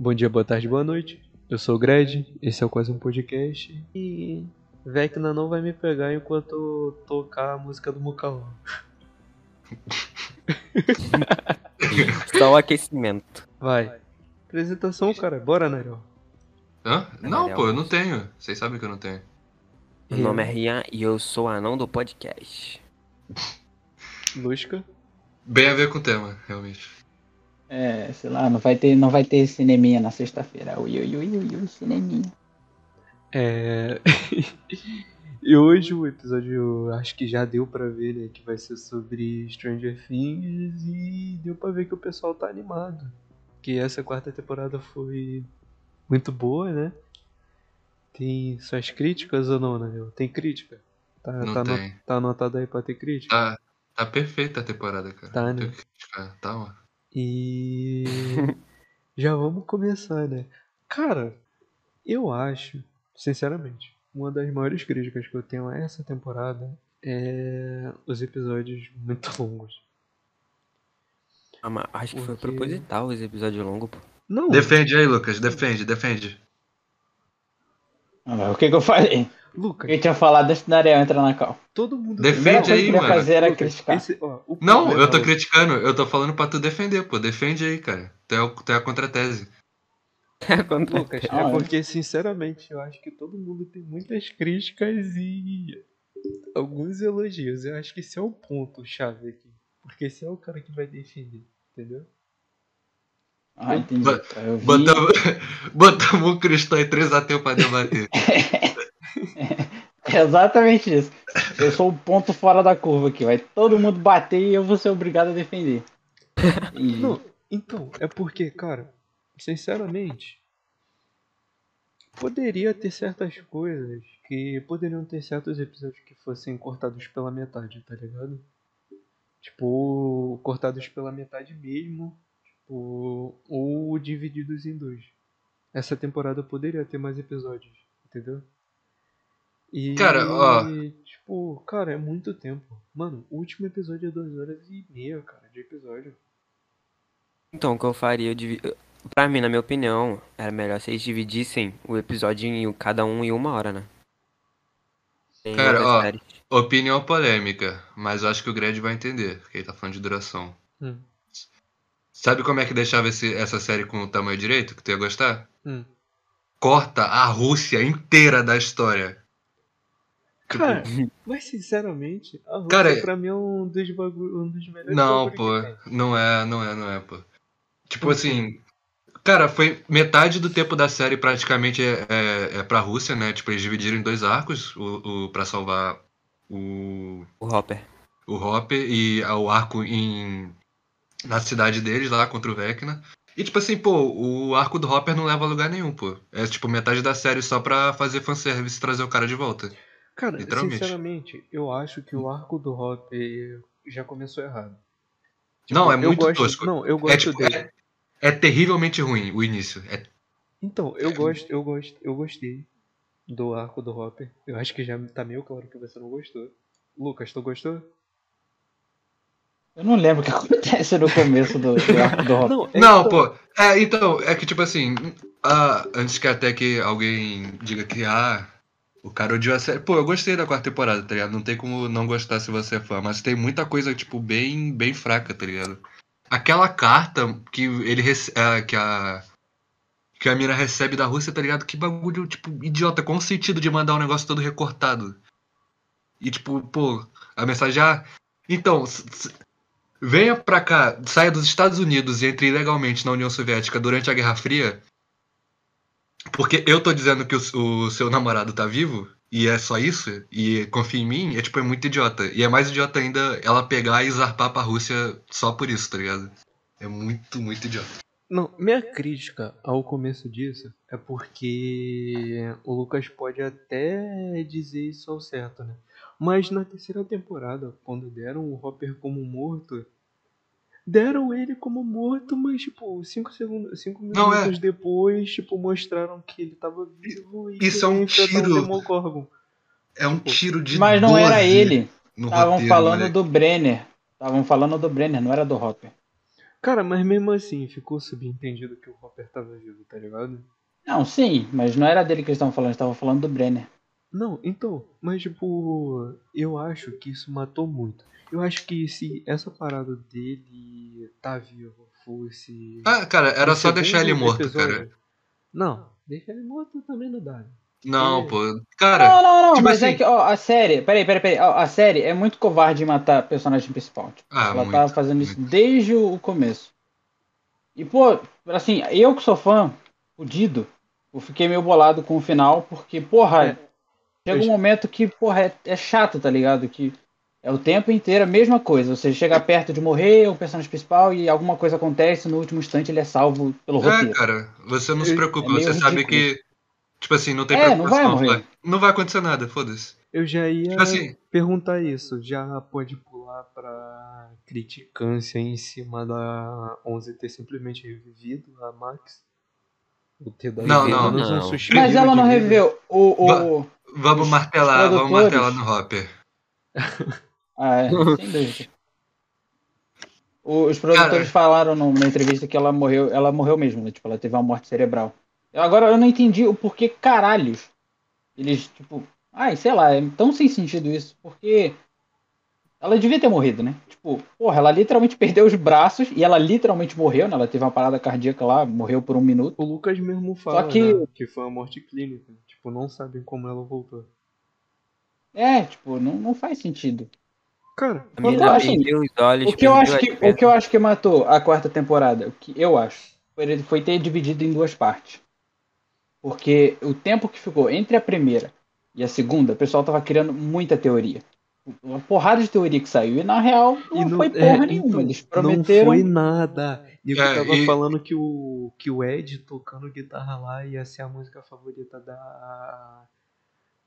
Bom dia, boa tarde, boa noite. Eu sou o Gred, esse é o Quase um Podcast. E Vecna não vai me pegar enquanto eu tocar a música do Mucalão. Só o aquecimento. Vai. Apresentação, cara. Bora, Narel. Hã? Não, pô, eu não tenho. Vocês sabem que eu não tenho. Meu nome é Rian e eu sou o anão do podcast. Lusca. Bem a ver com o tema, realmente. É, sei lá, não vai ter, não vai ter cineminha na sexta-feira. Ui, ui, ui, ui, ui, cineminha. É. e hoje o episódio eu acho que já deu pra ver, né? Que vai ser sobre Stranger Things e deu pra ver que o pessoal tá animado. Que essa quarta temporada foi muito boa, né? Tem suas críticas ou não, né? Tem crítica? Tá, Não tá, tem. tá anotado aí pra ter crítica? Tá, tá perfeita a temporada, cara. Tá, né? criticar. Tá, ó. E já vamos começar, né? Cara, eu acho, sinceramente, uma das maiores críticas que eu tenho a essa temporada é os episódios muito longos. Ah, mas acho que foi proposital os episódios longos, pô. Não, Defende aí, Lucas. Defende, defende. Ah, O que que eu falei? Lucas, Eu tinha falado antes do Ariel entrar na cal. todo mundo Defende aí, mano. fazer era Lucas, criticar. esse- ó, o Não, problema, eu tô criticando. Eu tô falando pra tu defender, pô. Defende aí, cara. Tu é, tu é a contratese. Contra- Lucas, é é. porque, sinceramente, eu acho que todo mundo tem muitas críticas e alguns elogios. Eu acho que esse é o ponto chave aqui. Porque esse é o cara que vai defender, entendeu? Ah, entendi. Botamos, botamos um cristão e três ateus pra debater. É exatamente isso. Eu sou o ponto fora da curva aqui. Vai todo mundo bater e eu vou ser obrigado a defender. E- Não, então, é porque, cara, sinceramente, poderia ter certas coisas que poderiam ter certos episódios que fossem cortados pela metade, tá ligado? Tipo, cortados pela metade mesmo, tipo, ou divididos em dois. Essa temporada poderia ter mais episódios, entendeu? E, Cara, ó. tipo, cara, é muito tempo. Mano, o último episódio é duas horas e meia, cara, de episódio. Então, o que eu faria, eu divi... pra mim, na minha opinião, era melhor vocês dividissem o episódio em cada um em uma hora, né? Cara, ó. séries. Opinião polêmica, mas eu acho que o Gred vai entender, porque ele tá falando de duração. Hum. Sabe como é que deixava esse- essa série com o tamanho direito, que tu ia gostar? Hum. Corta a Rússia inteira da história. Tipo, Cara, mas sinceramente, a Rússia Cara, pra mim é um dos, bagulho, um dos melhores Não, pô, não é, não é, não é, pô. Tipo Por assim, cara, foi metade do tempo da série praticamente é, é, é pra Rússia, né? Tipo, eles dividiram em dois arcos, o, o, pra salvar o, O Hopper. o Hopper e o arco em na cidade deles lá contra o Vecna. E tipo assim, pô, o arco do Hopper não leva a lugar nenhum, pô. É tipo metade da série só pra fazer fanservice e trazer o cara de volta. Cara, sinceramente, eu acho que o arco do Hopper já começou errado. não, é muito gosto, tosco. Não, eu É, gosto tipo, dele. é, é terrivelmente ruim o início. É Então, eu gosto, eu gosto, eu gostei do arco do Hopper. Eu acho que já tá meio claro que você não gostou. Lucas, tu gostou? Eu não lembro o que acontece no começo do, do arco do Hopper. Não, é Não, então- pô. É, então, é que tipo assim, ah, antes que até que alguém diga que, ah, o cara odiou a série. Pô, eu gostei da quarta temporada, tá ligado? Não tem como não gostar se você é fã, mas tem muita coisa, tipo, bem, bem fraca, tá ligado? Aquela carta que ele rece- ah, que a. Que a mina recebe da Rússia, tá ligado? Que bagulho, tipo, idiota. Qual o sentido de mandar um negócio todo recortado? E tipo, pô, a mensagem, ah. Então, venha pra cá, saia dos Estados Unidos e entre ilegalmente na União Soviética durante a Guerra Fria. Porque eu tô dizendo que o, o seu namorado tá vivo, e é só isso, e confia em mim, é tipo, é muito idiota. E é mais idiota ainda ela pegar e zarpar pra Rússia só por isso, tá ligado? É muito, muito idiota. Não, minha crítica ao começo disso é porque o Lucas pode até dizer isso ao certo, né? Mas na terceira temporada, quando deram o Hopper como morto, deram ele como morto, mas tipo, cinco segundos, cinco Não, é. minutos depois, tipo, mostraram que ele tava vivo e Isso que é um tiro. Demogorgon. É um tiro de Mas não era 12 ele. Estavam falando moleque. do Brenner. Estavam falando do Brenner, não era do Hopper. Cara, mas mesmo assim, ficou subentendido que o Hopper tava vivo, tá ligado? Não, sim, mas não era dele que eles estavam falando, eles estavam falando do Brenner. Não, então, mas tipo, eu acho que isso matou muito. Eu acho que se essa parada dele tá vivo fosse. Ah, cara, era só deixar ele morto, episódio- cara. Não, deixar ele morto também não dá. né? Não, É. pô. Cara, Não, não, não, tipo mas é assim- que, ó, a série. Peraí, peraí, peraí. ó, a série é muito covarde em matar personagem principal. Tipo, Ah, ela muito, tá fazendo isso desde o começo. E, pô, assim, eu que sou fã, fudido, eu fiquei meio bolado com o final, porque, porra, É. chega um momento que, porra, é, é chato, tá ligado? Que é o tempo inteiro a mesma coisa. Você chega perto de morrer, o personagem principal, e alguma coisa acontece, no último instante ele é salvo pelo é, roteiro. cara, você não É se preocupa, meio você sabe que. Tipo assim, não tem É, não vai preocupação. morrer. Não vai acontecer nada, foda-se. Eu já ia Tipo assim, perguntar isso. Já pode pular pra criticância em cima da 11 ter simplesmente revivido a Max? Ou ter dado Não, não. um Não. suspiro Mas ela não reviveu. O, o... vamos Os martelar, vamos produtores- martelar no Hopper. Ah, é, sem dúvida. O- Os produtores falaram no- na entrevista que ela morreu, ela morreu mesmo, né? Tipo, ela teve uma morte cerebral. Agora eu não entendi o porquê caralhos. Eles, tipo, ai, sei lá, é tão sem sentido isso, porque ela devia ter morrido, né? Tipo, porra, ela literalmente perdeu os braços e ela literalmente morreu, né? Ela teve uma parada cardíaca lá, morreu por um minuto. O Lucas mesmo fala que- né, que foi uma morte clínica. Tipo, não sabem como ela voltou. É, tipo, não, não faz sentido. Cara, A Quando mina eu acho- perdeu os olhos, O que eu acho que, o que eu acho que matou a quarta temporada, o que eu acho, foi, foi ter dividido em duas partes. Porque o tempo que ficou entre a primeira e a segunda, o pessoal tava criando muita teoria. Uma porrada de teoria que saiu. E na real, não, e não, foi porra é, nenhuma. Eles prometeram. Não foi nada. Nego É, tava e- falando que o, que o Ed tocando guitarra lá ia ser a música favorita da.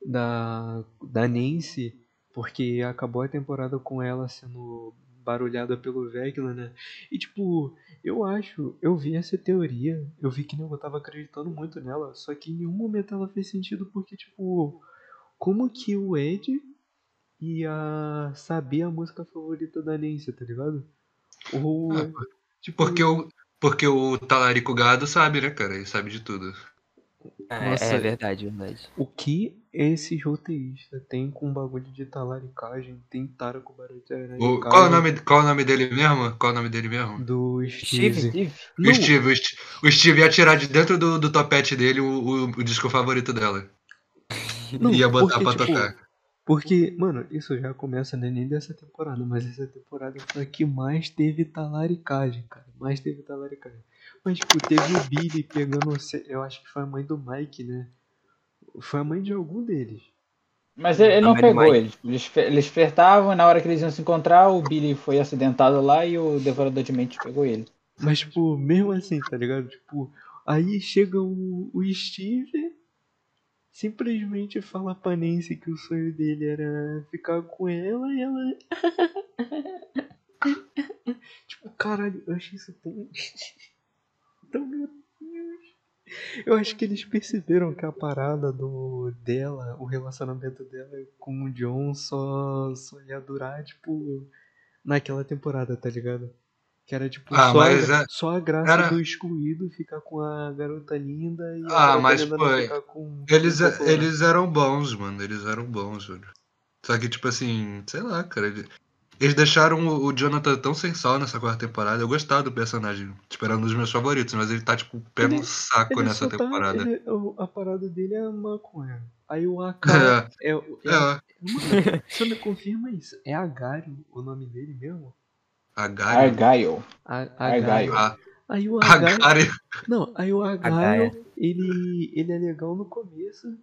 Da. Da Nancy. Porque acabou a temporada com ela sendo barulhada pelo Vecna, né? E tipo, eu acho, eu vi essa teoria, eu vi que nego tava acreditando muito nela, só que em nenhum momento ela fez sentido porque, tipo, como que o Ed ia saber a música favorita da Nancy, tá ligado? Ou, Ah, tipo, Porque o, porque o talarico gado sabe, né, cara? Ele sabe de tudo. É, Nossa. é verdade, verdade. o que esses roteiristas têm com bagulho de talaricagem, tem tara com barulho de O, qual, é o nome, qual é o nome dele mesmo? Qual é o nome dele mesmo? do Steve? Steve? O Steve, o Steve, o Steve ia tirar de dentro do, do topete dele o, o, o disco favorito dela. não, ia botar porque, pra tipo, tocar. Porque, mano, isso já começa né, nem dessa temporada, mas essa temporada foi a que mais teve talaricagem, cara. Mais teve talaricagem. Mas, tipo, teve o Billy pegando. Eu acho que foi a mãe do Mike, né? Foi a mãe de algum deles. Mas ele, ele não pegou eles. Eles, flertavam e na hora que eles iam se encontrar, o Billy foi acidentado lá e o Devorador de Mentes pegou ele. Mas, tipo, mesmo assim, tá ligado? Tipo, aí chega o, o Steve, simplesmente fala pra Nancy que o sonho dele era ficar com ela e ela. tipo, caralho, eu achei isso tão. tão meu Deus. Eu acho que eles perceberam que a parada do dela, o relacionamento dela com o John só, só ia durar, tipo, naquela temporada, tá ligado? Que era tipo Ah, só, a, é- só a graça era- do excluído ficar com a garota linda e Ah, mas, pô, com Eles, popular. eles eram bons, mano. Eles eram bons, velho. Só que, tipo assim, sei lá, cara. ele- Eles deixaram o Jonathan tão sem sal nessa quarta temporada. Eu gostava do personagem. Tipo, era um dos meus favoritos, mas ele tá, tipo, pé Ele- no saco Ele nessa tá- temporada. ele- o- a parada dele é maconha. Aí o AK É, é, é, é, Mano, você me confirma isso? É Agário o nome dele mesmo? Argyle. A- Agário. Agário. A, Aí o a Agário. Gary. Não, aí o. Agário, ele, ele é legal no começo.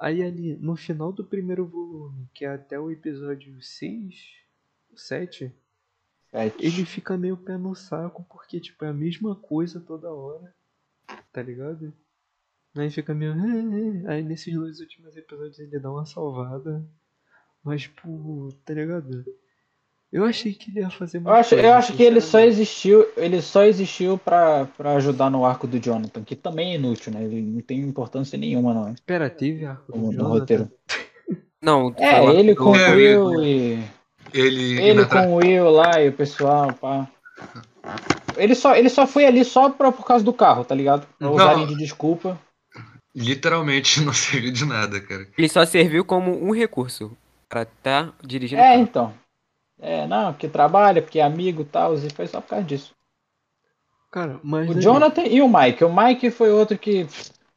Aí ali, no final do primeiro volume, que é até o episódio 6, 7, Sete. ele fica meio pé no saco, porque tipo, é a mesma coisa toda hora. Tá ligado? Aí fica meio. Aí nesses dois últimos episódios ele dá uma salvada. Mas, tipo, tá ligado? Eu achei que ele ia fazer Eu mais acho, eu acho que ele só existiu, ele só existiu pra, pra ajudar no arco do Jonathan, que também é inútil, né? Ele não tem importância nenhuma, não. Pera, teve arco do No, no roteiro. Não, É, ele com o É, Will e. Ele. Ele com o Will lá e o pessoal, pá. ele só, ele só foi ali só pra, por causa do carro, tá ligado? Pra usarem de desculpa. Literalmente não serviu de nada, cara. Ele só serviu como um recurso pra tá dirigindo. É, então. É, não, porque trabalha, porque é amigo e tal, e foi só por causa disso. Cara, mas. O Jonathan e o Mike. O Mike foi outro que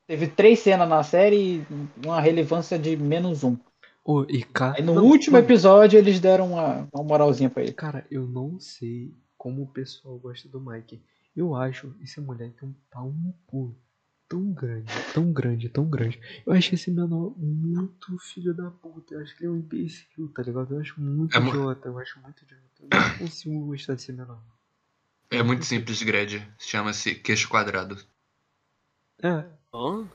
teve três cenas na série e uma relevância de menos um. Oh, e cara, Aí no não, último episódio eles deram uma, uma moralzinha pra ele. Cara, eu não sei como o pessoal gosta do Mike. Eu acho esse moleque um pau no cu. Tão grande, tão grande, tão grande. Eu acho esse menor muito filho da puta. Eu acho que ele é um imbecil, tá ligado? Eu acho muito é idiota. Eu acho muito idiota. Eu não consigo gostar desse menor. É muito simples, Gred. Chama-se queixo quadrado. É. Oh?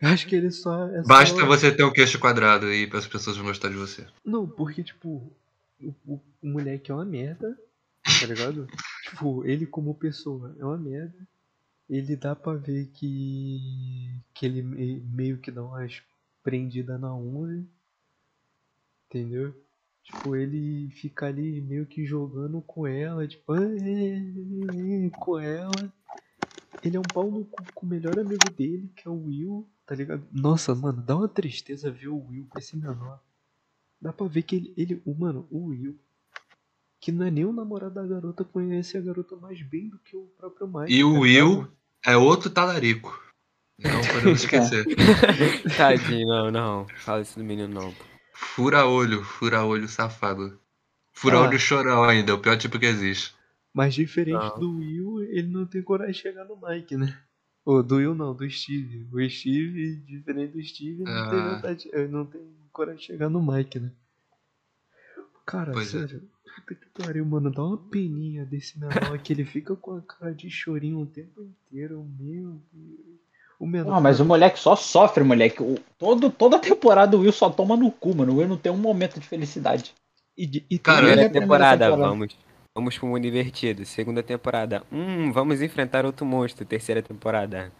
Acho que ele só. É Basta só... você ter um queixo quadrado e as pessoas vão gostar de você. Não, porque, tipo, o, o, o moleque é uma merda, tá ligado? tipo, ele como pessoa é uma merda. Ele dá pra ver que. que ele meio que dá umas prendidas na onda. Entendeu? Tipo, ele fica ali meio que jogando com ela, tipo, com ela. Ele é um pau no cu com o melhor amigo dele, que é o Will, tá ligado? Nossa, mano, dá uma tristeza ver o Will com esse menor. Dá pra ver que ele, ele o, mano, o Will, que não é nem o namorado da garota, conhece a garota mais bem do que o próprio Mike. E o tá Will é outro talarico. Não podemos esquecer. Tadinho, não, não. Fala isso do menino não. Fura-olho, fura-olho safado. Fura-olho ah. chorão ainda, o pior tipo que existe. Mas diferente ah. do Will, ele não tem coragem de chegar no Mike, né? Ou do Will não, do Steve. O Steve, diferente do Steve, não, ah. tem vontade, não tem coragem de chegar no Mike, né? Cara, pois é. sério. É. Puta que pariu, mano. Dá uma peninha desse menor que ele fica com a cara de chorinho o tempo inteiro. Meu Deus. O menor. Não, mas o moleque só sofre, moleque. O, todo, toda temporada o Will só toma no cu, mano. O Will não tem um momento de felicidade. E, e cara, primeira temporada, temporada, vamos. Vamos pro mundo invertido. Segunda temporada. Hum, vamos enfrentar outro monstro. Terceira temporada.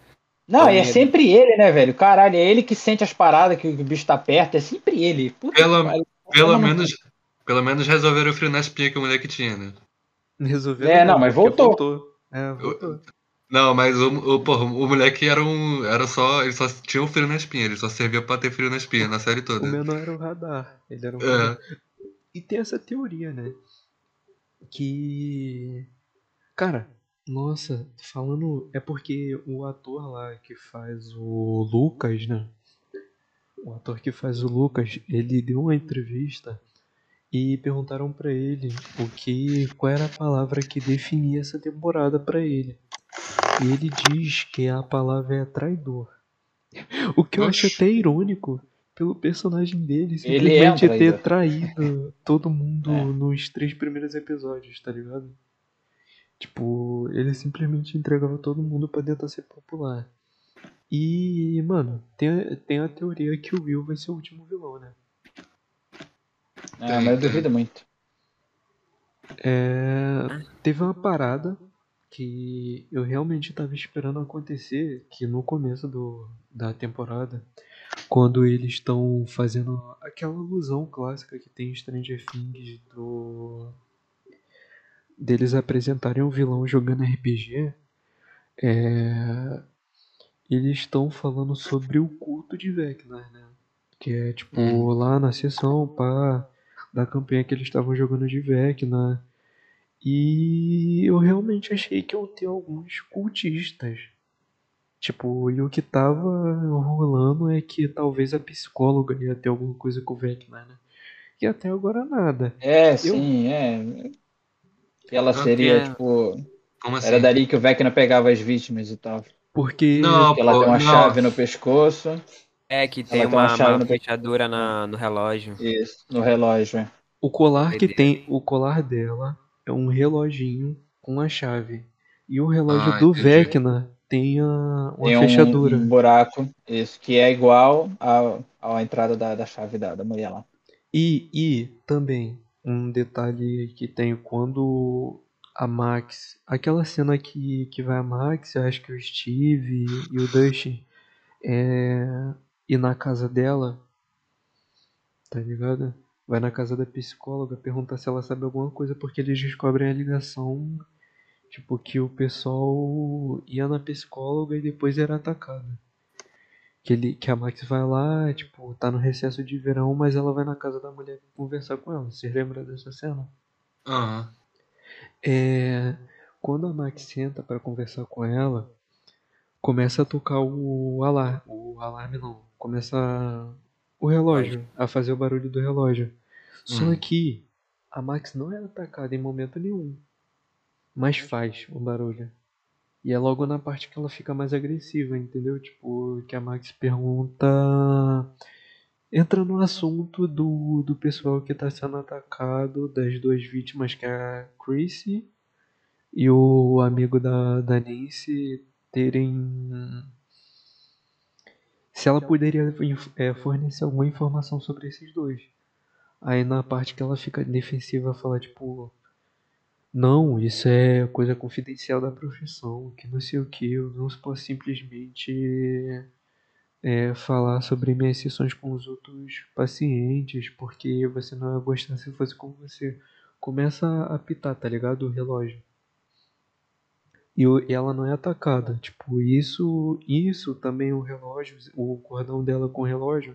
Não, e é sempre ele, né, velho? Caralho, é ele que sente as paradas, que o bicho tá perto, é sempre ele. Puta pelo pelo menos, pelo menos resolveram o frio na espinha que o moleque tinha, né? Resolveram. É, não, mas voltou. voltou. É, voltou. Não, mas o, o, porra, o moleque era um. Era só. Ele só tinha um frio na espinha, ele só servia pra ter frio na espinha na série toda. O meu não era o radar. Ele era um é. E tem essa teoria, né? Que. Cara, nossa, falando. É porque o ator lá que faz o Lucas, né? O ator que faz o Lucas, ele deu uma entrevista e perguntaram para ele o que qual era a palavra que definia essa temporada para ele. E ele diz que a palavra é traidor. O que eu Oxi. acho até irônico pelo personagem dele simplesmente é ter traído todo mundo é. nos três primeiros episódios, tá ligado? Tipo, ele simplesmente entregava todo mundo pra tentar ser popular. E, mano, tem, tem a teoria que o Will vai ser o último vilão, né? Ah, mas eu duvido muito. É, teve uma parada que eu realmente estava esperando acontecer, que no começo do, da temporada, quando eles estão fazendo aquela alusão clássica que tem em Stranger Things do deles apresentarem um vilão jogando RPG, é, eles estão falando sobre o culto de Vecna, né? Que é tipo hum. lá na sessão pá, da campanha que eles estavam jogando de Vecna e eu realmente achei que iam ter alguns cultistas. Tipo, e o que tava rolando é que talvez a psicóloga ia ter alguma coisa com o Vecna, né? E até agora nada. É, eu... sim, é. Ela seria, é... tipo. Como assim? Era dali que o Vecna pegava as vítimas e tal. Porque. Não, Porque ela pô, tem uma não. chave no pescoço. É, que tem uma, uma, uma fechadura na, no relógio. Isso, no relógio. É. O colar que tem. O colar dela é um reloginho com a chave. E o relógio ah, do entendi. Vecna tem a, uma tem fechadura. Um, buraco, isso, que é igual à, à entrada da, da chave da, da mulher lá. E, e também um detalhe que tem quando a Max. Aquela cena que, que vai a Max, eu acho que o Steve e o Dustin é, ir na casa dela. Tá ligado? vai na casa da psicóloga perguntar se ela sabe alguma coisa porque eles descobrem a ligação Tipo, que o pessoal ia na psicóloga e depois era atacado. Que, ele, que a Max vai lá, tipo, tá no recesso de verão, mas ela vai na casa da mulher conversar com ela. Você lembra dessa cena? Aham. É, quando a Max senta para conversar com ela, começa a tocar o alarme, o alarme não, começa o relógio, a fazer o barulho do relógio. Só Hum. que a Max não é atacada em momento nenhum, mas faz o barulho. E é logo na parte que ela fica mais agressiva, entendeu? Tipo, que a Max pergunta. Entra no assunto do, do pessoal que tá sendo atacado, das duas vítimas, que é a Chrissy e o amigo da, da Nancy terem. Se ela poderia é, fornecer alguma informação sobre esses dois. Aí na parte que ela fica defensiva, fala tipo. Não, isso é coisa confidencial da profissão, que não sei o que, eu não posso simplesmente é, falar sobre minhas sessões com os outros pacientes, porque você não ia gostar se fosse com você. Começa a apitar, tá ligado? O relógio. E ela não é atacada. Tipo, isso, isso também o relógio, o cordão dela com o relógio,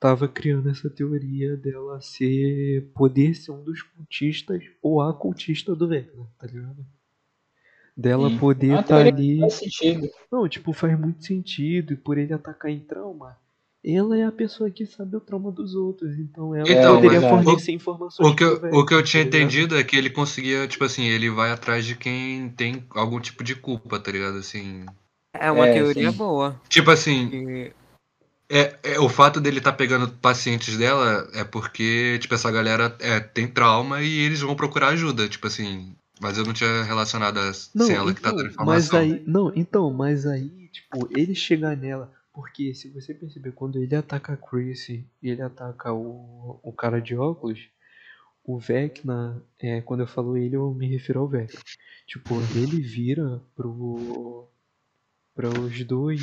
tava criando essa teoria dela ser poder ser um dos cultistas ou a cultista do Vecna, tá ligado? Dela Sim. Poder estar teoria ali. Faz sentido. Não, tipo, faz muito sentido. E por ele atacar em trauma, ela é a pessoa que sabe o trauma dos outros. Então ela Então, poderia mas, fornecer informações O que, eu, o que eu tinha tá entendido é que ele conseguia, tipo assim, ele vai atrás de quem tem algum tipo de culpa, tá ligado? Assim. É uma É, teoria sim. boa. Tipo assim, E- é, é, o fato dele estar pegando pacientes dela é porque, tipo, essa galera é, tem trauma e eles vão procurar ajuda, tipo assim. Mas eu não tinha relacionado a Não, ela que tá então, dando mas aí, não, então, mas aí, tipo, ele chegar nela, porque se você perceber, quando ele ataca a Chrissy e ele ataca o, o cara de óculos, o Vecna, é, quando eu falo ele, eu me refiro ao Vecna. Tipo, ele vira pro, para os dois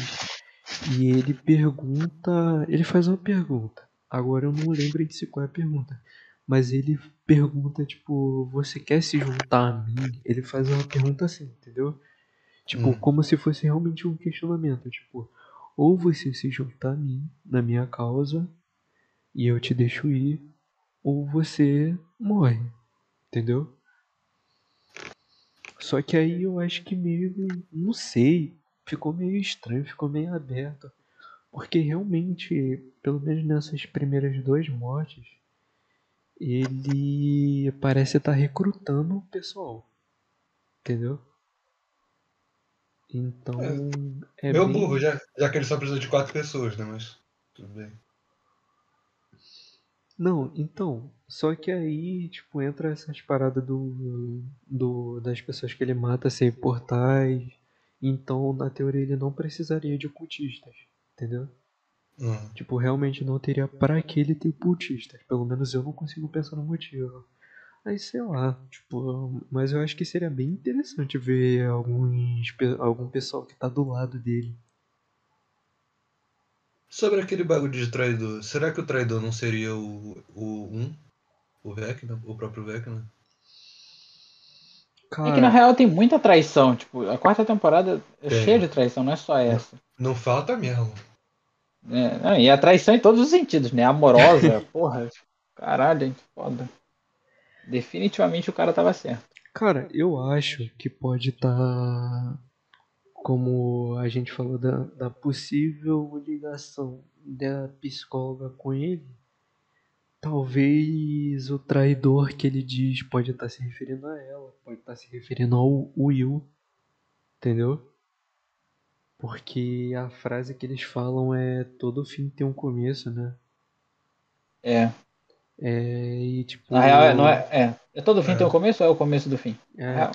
e ele pergunta, ele faz uma pergunta. Agora eu não lembro em si qual é a pergunta. Mas ele pergunta, tipo, você quer se juntar a mim? Ele faz uma pergunta assim, entendeu? Tipo, Hum. como se fosse realmente um questionamento. Tipo, ou você se juntar a mim, na minha causa, e eu te deixo ir, ou você morre. Entendeu? Só que aí eu acho que meio. Não sei. Ficou meio estranho, ficou meio aberto. Porque realmente, pelo menos nessas primeiras duas mortes, ele parece estar recrutando o pessoal. Entendeu? Então. É, Meu bem... burro, já, já que ele só precisa de quatro pessoas, né? Mas tudo bem. Não, então, só que aí, tipo, entra essas paradas do, do das pessoas que ele mata sem portais. Então, na teoria, ele não precisaria de cultistas, entendeu? Hum. Tipo, realmente não teria pra que ele ter cultistas. Pelo menos eu não consigo pensar no motivo. Aí, sei lá, tipo, mas eu acho que seria bem interessante ver alguns, algum pessoal que tá do lado dele. Sobre aquele bagulho de traidor, será que o traidor não seria o, o um? O Vecna? O próprio Vecna? É que na Cara, real tem muita traição. Tipo, a quarta temporada é Tem. cheia de traição, não é só essa. Não falta mesmo. É, não, e a traição em todos os sentidos, né? Amorosa, porra. Caralho, gente, foda. Definitivamente o cara tava certo. Cara, eu acho que pode estar, como a gente falou da, da possível ligação da psicóloga com ele. Talvez o traidor que ele diz pode estar se referindo a ela, pode estar se referindo ao Will, entendeu? Porque a frase que eles falam é todo fim tem um começo, né? É. É, e tipo. Na real, é, não é, é. É todo fim É. tem o começo ou é o começo do fim? é,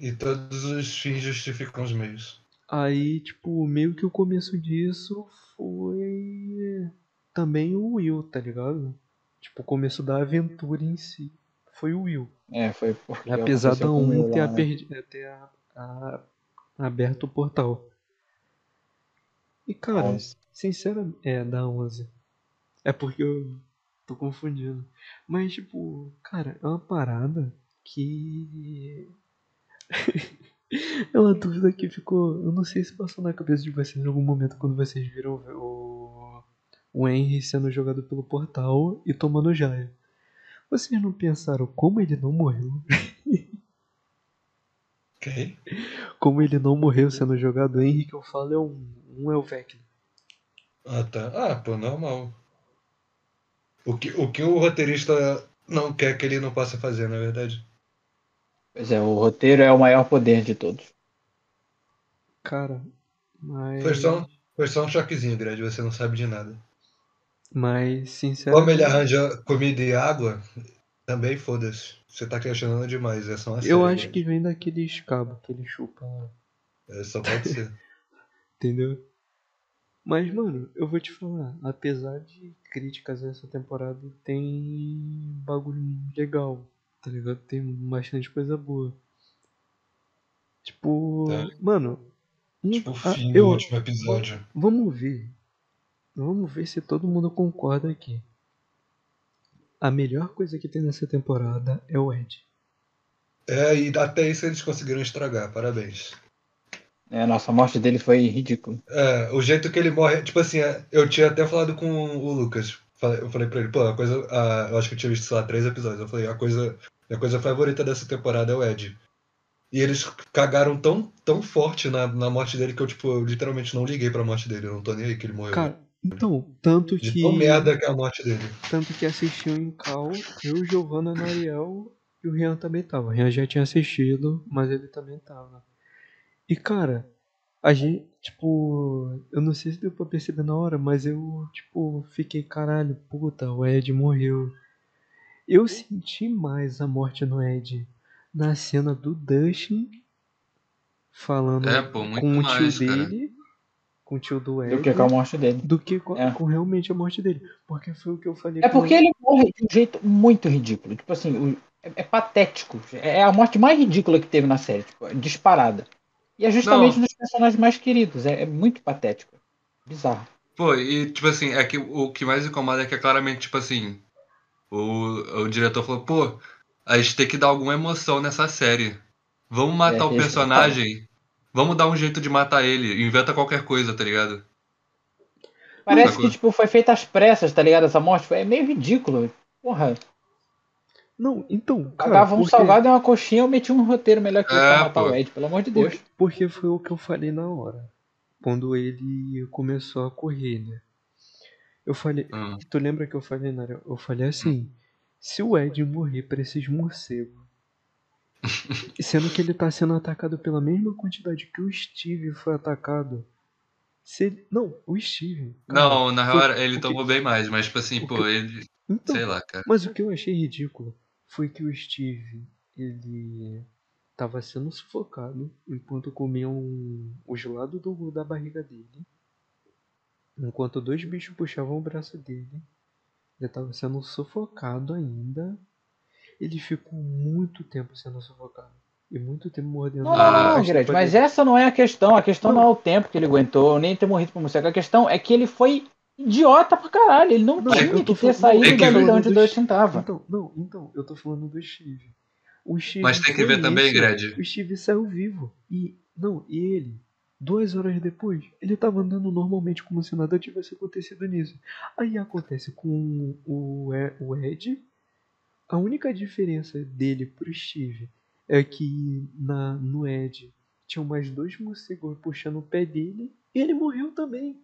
E todos os fins justificam os meios. Aí, tipo, meio que o começo disso foi também o Will, tá ligado? Tipo, o começo da aventura em si foi o Will. É, foi porque. Apesar da aconteceu com o 1 Will ter, lá, a né? perdi- ter a- a- aberto o portal. E cara, Onze. sinceramente. É, da 11. É porque eu tô confundindo. Mas, tipo, cara, é uma parada que. É uma dúvida que ficou. Eu não sei se passou na cabeça de vocês em algum momento quando vocês viram o, o Henry sendo jogado pelo portal e tomando jaia. Vocês não pensaram como ele não morreu? Ok. Como ele não morreu sendo jogado? O Henry que eu falo é um. Um é o Vecna. Ah, tá. Ah, pô, normal. O que, o que o roteirista não quer que ele não possa fazer, na verdade. Pois é, o roteiro é o maior poder de todos. Cara, mas. Foi só, foi só um choquezinho, grande, você não sabe de nada. Mas, Como sinceramente. ele arranja comida e água, também foda-se. Você tá questionando demais, é só uma Eu série, acho que vem daqueles cabos que ele chupa lá. É, só pode ser. Entendeu? Mas, mano, eu vou te falar, apesar de críticas essa temporada, tem bagulho legal, tá ligado? Tem bastante coisa boa. Tipo, Tá. mano, tipo o ah, fim eu- do último episódio. vamos ver. Vamos ver se todo mundo concorda aqui. A melhor coisa que tem nessa temporada é o Ed. É, e até isso eles conseguiram estragar, parabéns. É, nossa, a morte dele foi ridícula. É, o jeito que ele morre, tipo assim, é, eu tinha até falado com o Lucas. Eu falei pra ele, pô, a coisa. a- eu acho que eu tinha visto, sei lá, três episódios. Eu falei, a coisa. A coisa favorita dessa temporada é o Ed. E eles cagaram tão, tão forte na, na morte dele que eu, tipo, eu literalmente não liguei pra morte dele. Eu não tô nem aí que ele morreu. Cara, então, tanto De que. tão merda que é a morte dele. Tanto que assistiu em Cal, eu, Giovanna, Nariel e o Rian também tava. O Rian já tinha assistido, mas ele também tava. E cara, a gente, tipo, eu não sei se deu pra perceber na hora, mas eu, tipo, fiquei, caralho, puta, o Ed morreu. Eu senti mais a morte no Ed na cena do Dustin falando É, pô, com o mais, tio cara. dele, com o tio do Ed Do que com a morte dele. do que com, É. com realmente a morte dele. Porque foi o que eu falei É porque ele morre de um jeito muito ridículo. Tipo assim, o- é, é patético. É a morte mais ridícula que teve na série, tipo, disparada. E é justamente Não. um dos personagens mais queridos. É, é muito patético. Bizarro. Pô, e tipo assim, é que o que mais incomoda é que é claramente, tipo assim, o, o diretor falou, pô, a gente tem que dar alguma emoção nessa série. Vamos matar É, o personagem, vamos dar um jeito de matar ele, inventa qualquer coisa, tá ligado? Parece que tipo, foi feita às pressas, tá ligado? Essa morte é meio ridículo. Porra, Não, então, cara, pagava um porque, salgado e uma coxinha, eu meti um roteiro melhor que isso É, pra matar pô. o Ed, pelo amor de Deus. porque foi o que eu falei na hora. Quando ele começou a correr, né? Eu falei. Hum. Tu lembra que eu falei, Nara? Eu falei assim: se o Ed morrer pra esses morcegos, sendo que ele tá sendo atacado pela mesma quantidade que o Steve foi atacado. Se ele... Não, o Steve. cara, Não, na era- ele tomou bem mais, mas tipo assim, pô, que- ele. Então, Sei lá, cara. Mas o que eu achei ridículo foi que o Steve, ele tava sendo sufocado enquanto comiam os lados do, da barriga dele. Enquanto dois bichos puxavam o braço dele. Ele tava sendo sufocado ainda. Ele ficou muito tempo sendo sufocado. E muito tempo mordendo Não, não, não, não, Gret, mas essa não é a questão. A questão não é o tempo que ele aguentou, nem ter morrido por morcego. A questão é que ele foi idiota pra caralho. Ele não, Não, tinha que ter saído que dali de onde o Dustin tava. Então, não, então, eu tô falando do Steve. O Steve Mas tem que ver também. Gred. O Steve saiu vivo. E. Não, e ele, duas horas depois, ele tava andando normalmente como se nada tivesse acontecido nisso. Aí acontece com o, o Ed. A única diferença dele pro Steve é que na, no Ed tinham mais dois morcegos puxando o pé dele e ele morreu também.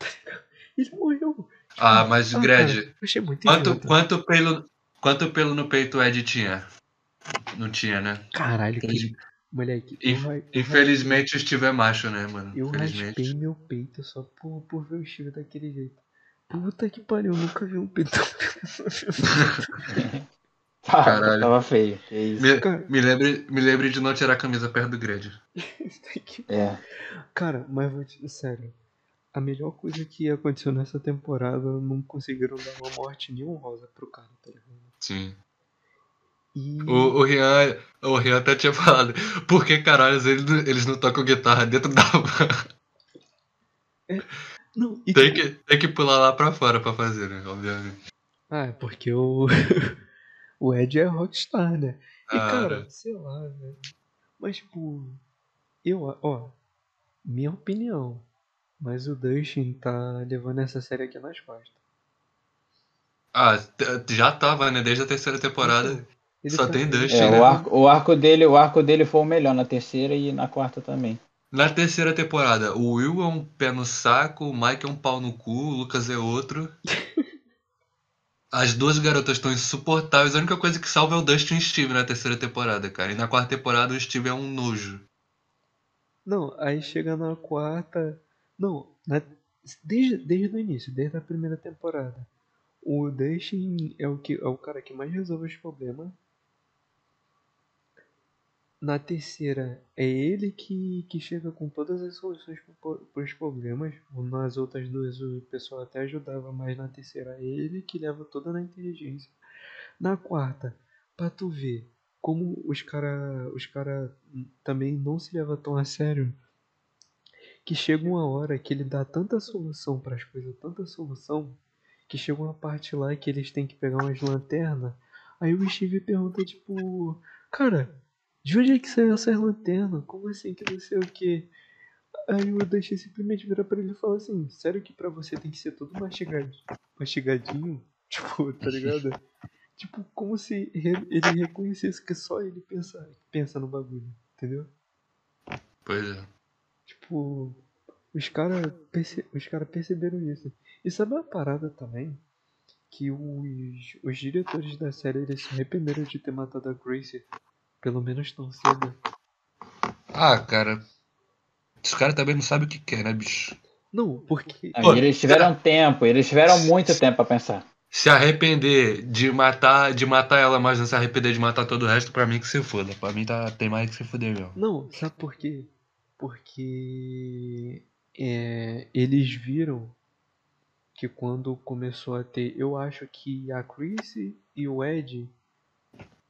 Ele morreu. Ah, mas Ah, Gred, cara, eu achei muito quanto, idiota. quanto, pelo, quanto pelo no peito o Ed tinha? Não tinha, né? Caralho, que moleque. Eu, Inf- eu Infelizmente o Steve é macho, né, mano? Eu raspei meu peito só por, por ver o Steve daquele jeito. Puta que pariu, eu nunca vi um peito. Ah, Caralho. tava feio. Que isso. Me, Cara. me, lembre, me lembre de não tirar a camisa perto do Gred. É. Cara, mas vou te sério. A melhor coisa que aconteceu nessa temporada não conseguiram dar uma morte nem honrosa pro cara, tá ligado? Sim. E. O, o Rian, o Rian até tinha falado, por que caralho eles, não- eles não tocam guitarra dentro da van? Não, e Tem que, tem que pular lá pra fora pra fazer, né? Obviamente. Ah, é porque o. o Ed é rockstar, né? E Ah, cara, sei lá, velho. Mas, tipo, eu, ó, minha opinião. Mas o Dustin tá levando essa série aqui nas costas. Ah, já tava, né? Desde a terceira temporada. Então, ele só tá tem Dustin, é, né? O arco, o arco dele, o arco dele foi o melhor na terceira e na quarta também. Na terceira temporada, o Will é um pé no saco, o Mike é um pau no cu, o Lucas é outro. As duas garotas estão insuportáveis. A única coisa que salva é o Dustin e o Steve na terceira temporada, cara. E na quarta temporada o Steve é um nojo. Não, aí chega na quarta. Não, na... desde, desde o início, desde a primeira temporada. O Dustin é o, que, é o cara que mais resolve os problemas. Na terceira, é ele que, que chega com todas as soluções para os problemas. Nas outras duas, o pessoal até ajudava, mas na terceira, é ele que leva toda na inteligência. Na quarta, para tu ver como os cara, os cara também não se levam tão a sério, que chega uma hora que ele dá tanta solução para as coisas, tanta solução, que chega uma parte lá que eles têm que pegar umas lanternas. Aí o Steve pergunta, tipo, cara, de onde é que saiu essas lanternas? Como assim que não sei o que? Aí o Dustin simplesmente vira pra ele e fala assim, sério que pra você tem que ser todo mastigado, mastigadinho? Tipo, tá ligado? tipo, como se ele reconhecesse que só ele pensa, pensa no bagulho, entendeu? Pois é. Tipo, os caras perce, os cara perceberam isso. E sabe uma parada também? Que os, os diretores da série eles se arrependeram de ter matado a Gracie pelo menos tão cedo. Ah, cara. Os caras também não sabem o que quer, né, bicho? Não, porque. Pô, eles tiveram tempo, eles tiveram muito tempo pra pensar. Se arrepender de matar, de matar ela, mas não se arrepender de matar todo o resto, pra mim que se foda. Pra mim tá, tem mais que se foder, meu. Não, sabe por quê? Porque é, eles viram que quando começou a ter. Eu acho que a Chris e o Ed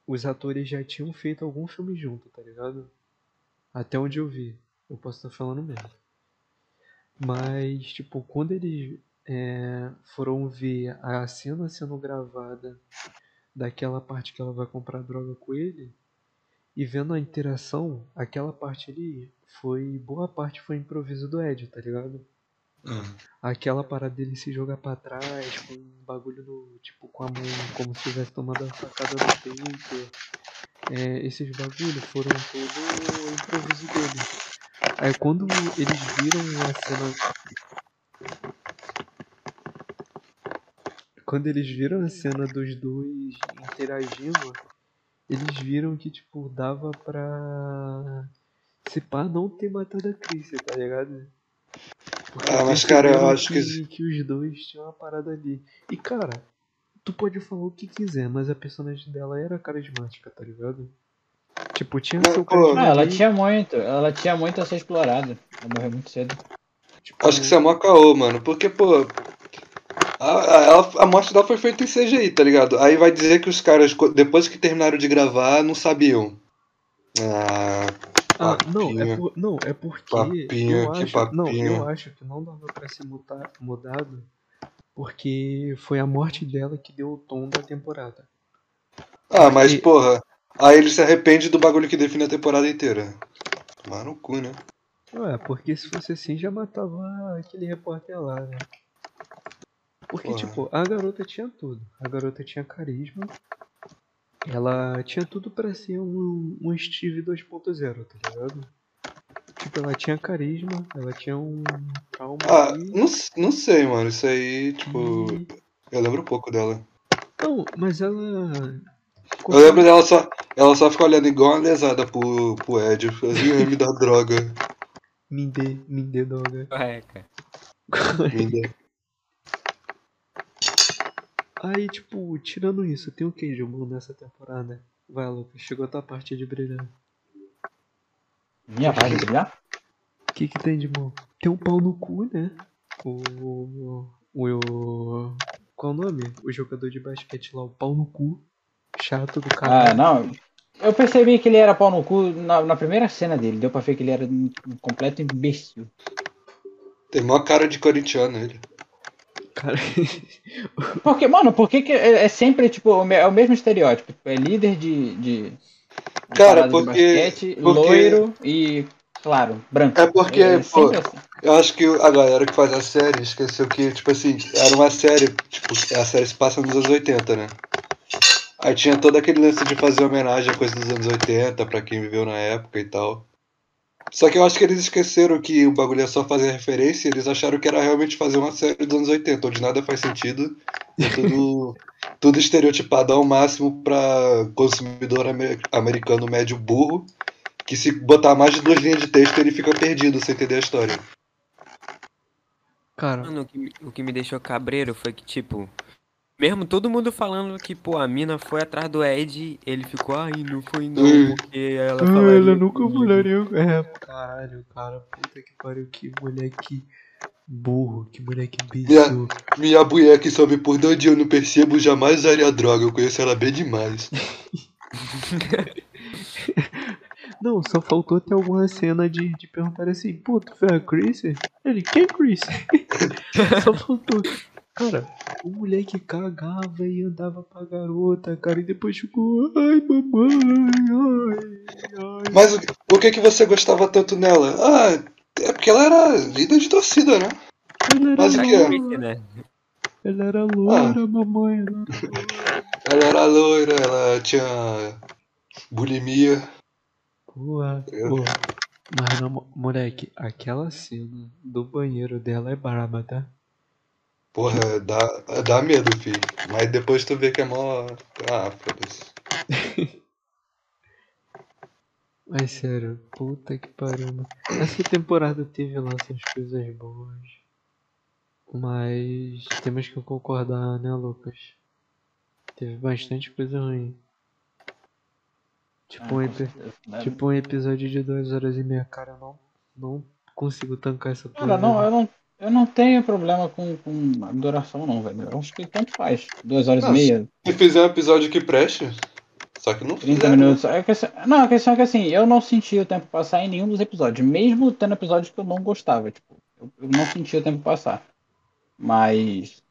os atores já tinham feito algum filme junto, tá ligado? Até onde eu vi. Eu posso estar falando mesmo. Mas, tipo, quando eles é, foram ver a cena sendo gravada daquela parte que ela vai comprar droga com ele e vendo a interação, aquela parte ali foi. Boa parte foi improviso do Ed, tá ligado? Uhum. Aquela parada dele se jogar pra trás, com um bagulho no. Tipo, com a mão, como se tivesse tomado a facada no peito. É, esses bagulhos foram todo improviso dele. Aí quando eles viram a cena. Quando eles viram a cena dos dois interagindo, eles viram que, tipo, dava pra. Se pá, não ter matado a Chris, tá ligado? Porque ah, mas cara, eu acho que... que... que. os dois tinham uma parada ali. E cara, tu pode falar o que quiser, mas a personagem dela era carismática, tá ligado? Tipo, tinha mas, seu carisma. Ah, ela tinha muito, ela tinha muito a ser explorada. Ela morreu muito cedo. Tipo, acho que isso é mó caô, mano. Porque, pô. A, a, a morte dela foi feita em CGI, tá ligado? Aí vai dizer que os caras, depois que terminaram de gravar, não sabiam. Ah, ah, não, é por, não, é porque papinho, eu acho, não, eu acho que não dava para ser mutar, mudado porque foi a morte dela que deu o tom da temporada. Ah, porque... mas porra, aí ele se arrepende do bagulho que define a temporada inteira. Tomar no cu, né? Ué, porque se fosse assim já matava aquele repórter lá, né? Porque, porra. tipo, a garota tinha tudo. A garota tinha carisma, ela tinha tudo para ser um, um Steve 2.0, tá ligado? Tipo, ela tinha carisma, ela tinha um trauma. Ah, não, não sei, mano. Isso aí, tipo. E... Eu lembro um pouco dela. Não, mas ela. Eu lembro dela só. Ela só fica olhando igual uma lesada pro, pro Ed. Fazia me dar droga. Me dê, me dê droga. É, cara. me dê. Aí, tipo, tirando isso, tem o que de bom nessa temporada? Vai, Lucas, chegou a tua parte de brilhar. Minha parte de brilhar? O que que tem de bom? Tem um pau no cu, né? O. O. o qual o nome? O jogador de basquete lá, o pau no cu. Chato do cara. Ah, não. Eu percebi que ele era pau no cu na, na primeira cena dele. Deu pra ver que ele era um completo imbecil. Tem maior cara de corintiano ele. Cara. porque, mano, por que, que é, é sempre, tipo, é o mesmo estereótipo? Tipo, é líder de, de, Cara, porque, basquete, porque... loiro e, claro, branco. É porque, é, pô, assim. eu acho que a galera que faz a série esqueceu que, tipo assim, era uma série, tipo, a série se passa nos anos 80, né? Aí tinha todo aquele lance de fazer homenagem a coisa dos anos 80, pra quem viveu na época e tal. Só que eu acho que eles esqueceram que o bagulho é só fazer referência, eles acharam que era realmente fazer uma série dos anos 80, onde nada faz sentido, é tudo, tudo estereotipado ao máximo para consumidor americano médio burro, que se botar mais de duas linhas de texto ele fica perdido sem entender a história. Cara, Mano, o que, o que me deixou cabreiro foi que, tipo, mesmo todo mundo falando que, pô, a mina foi atrás do Ed, ele ficou, ai, não foi não, hum. porque ela ah, falaria... Ela nunca falaria... É, caralho, cara, puta que pariu, que moleque burro, que moleque imbecil. Minha, minha mulher que sobe por dois dias eu não percebo, jamais usaria droga, eu conheço ela bem demais. Não, só faltou ter alguma cena de, de perguntar assim, pô, tu foi a Chris? Ele, quem Chris? só faltou. Cara, o moleque cagava e andava pra garota, cara, e depois ficou, ai mamãe, ai, ai. Mas o, o que que você gostava tanto nela? Ah, é porque ela era líder de torcida, né? Ela era Mas loira, né? Ela era loira, ah. mamãe. Ela era loira. ela era loira, ela tinha bulimia. Porra, porra. Mas não, moleque, aquela cena do banheiro dela é braba, tá? Porra, dá, dá medo, filho. Mas depois tu vê que é mó. Ah, foda-se. Mas sério, puta que pariu. Mano. Essa temporada teve lá essas coisas boas. Mas temos que concordar, né, Lucas? Teve bastante coisa ruim. Tipo, ah, um, tipo um episódio de duas horas e meia, cara, eu não, não consigo tancar essa porra. Cara, não, eu não, eu não tenho problema com, com a duração, não, velho. Eu acho que tanto faz. Duas horas e meia. Se fizer um episódio que preste. Só que não 30 fizeram. minutos. É questão, não, a questão é que assim, eu não senti o tempo passar em nenhum dos episódios. Mesmo tendo episódios que eu não gostava. Tipo, eu, eu não senti o tempo passar. Mas.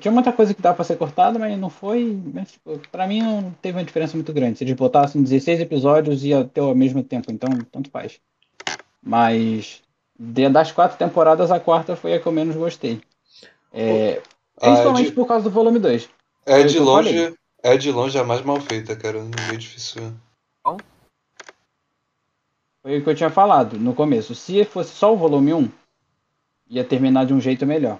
Tinha muita coisa que dava pra ser cortada, mas não foi. Mas, tipo, pra mim não teve uma diferença muito grande. Se eles botassem 16 episódios, ia ter o mesmo tempo. Então, tanto faz. Mas das quatro temporadas, a quarta foi a que eu menos gostei. É, ah, principalmente de... por causa do volume 2. É de longe. É de longe a mais mal feita, cara. Meio difícil. Bom? Foi o que eu tinha falado no começo. Se fosse só o volume 1, ia terminar de um jeito melhor.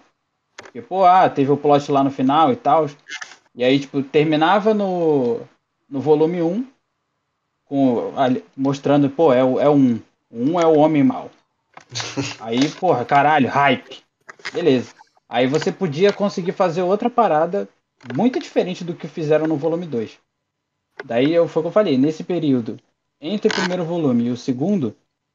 Porque, pô, ah, teve o plot lá no final e tal. E aí, tipo, terminava no, no volume 1, com, mostrando, pô, é o, é 1. O 1 é o homem mau. Aí, porra, caralho, hype. Beleza. Aí você podia conseguir fazer outra parada muito diferente do que fizeram no volume 2. Daí eu, foi o que eu falei, nesse período, entre o primeiro volume e o segundo,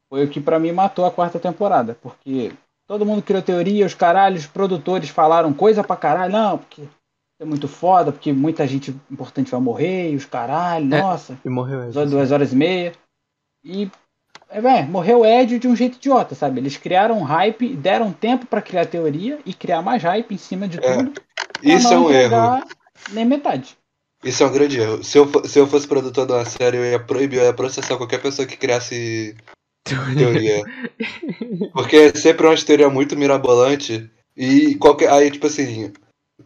foi o que para mim matou a quarta temporada. Porque todo mundo criou teoria, os caralhos, os produtores falaram coisa pra caralho, não, porque é muito foda, porque muita gente importante vai morrer, e os caralho, é, nossa. E morreu Duas horas e meia. E é, morreu o Ed de um jeito idiota, sabe? Eles criaram um hype, deram tempo para criar teoria e criar mais hype em cima de é, tudo. Isso é um erro. Nem metade. Isso é um grande erro. Se eu, se eu fosse produtor de uma série, eu ia proibir, eu ia processar qualquer pessoa que criasse teoria. Porque é sempre uma teoria muito mirabolante. E qualquer. Aí, tipo assim,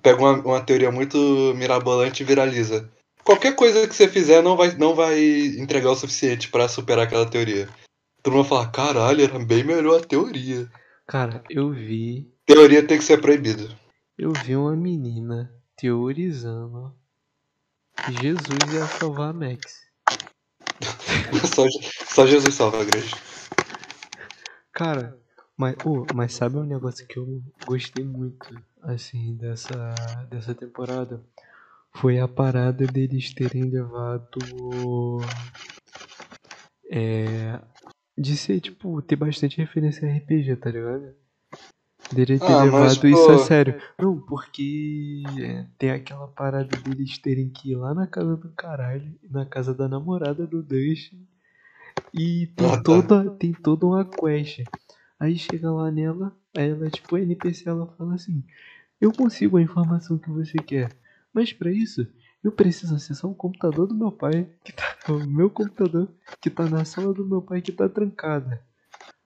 pega uma, uma teoria muito mirabolante e viraliza. Qualquer coisa que você fizer não vai, não vai entregar o suficiente para superar aquela teoria. Todo mundo fala, caralho, era bem melhor a teoria. Cara, eu vi. Teoria tem que ser proibida. Eu vi uma menina teorizando que Jesus ia salvar a Max. só, só, Jesus salva a igreja. Cara, mas, oh, mas sabe um negócio que eu gostei muito, assim, dessa, dessa temporada? Foi a parada deles terem levado. É, de ser, tipo, ter bastante referência a RPG, tá ligado? Dele ter ah, levado mas, isso pô... a sério. Não, porque é, tem aquela parada deles terem que ir lá na casa do caralho, na casa da namorada do Dustin. E tem, ah, tá. toda, tem toda uma quest. Aí chega lá nela, aí ela, tipo, a NPC, ela fala assim: Eu consigo a informação que você quer, mas para isso Eu preciso acessar o computador do meu pai, que tá. O meu computador, que tá na sala do meu pai que tá trancada.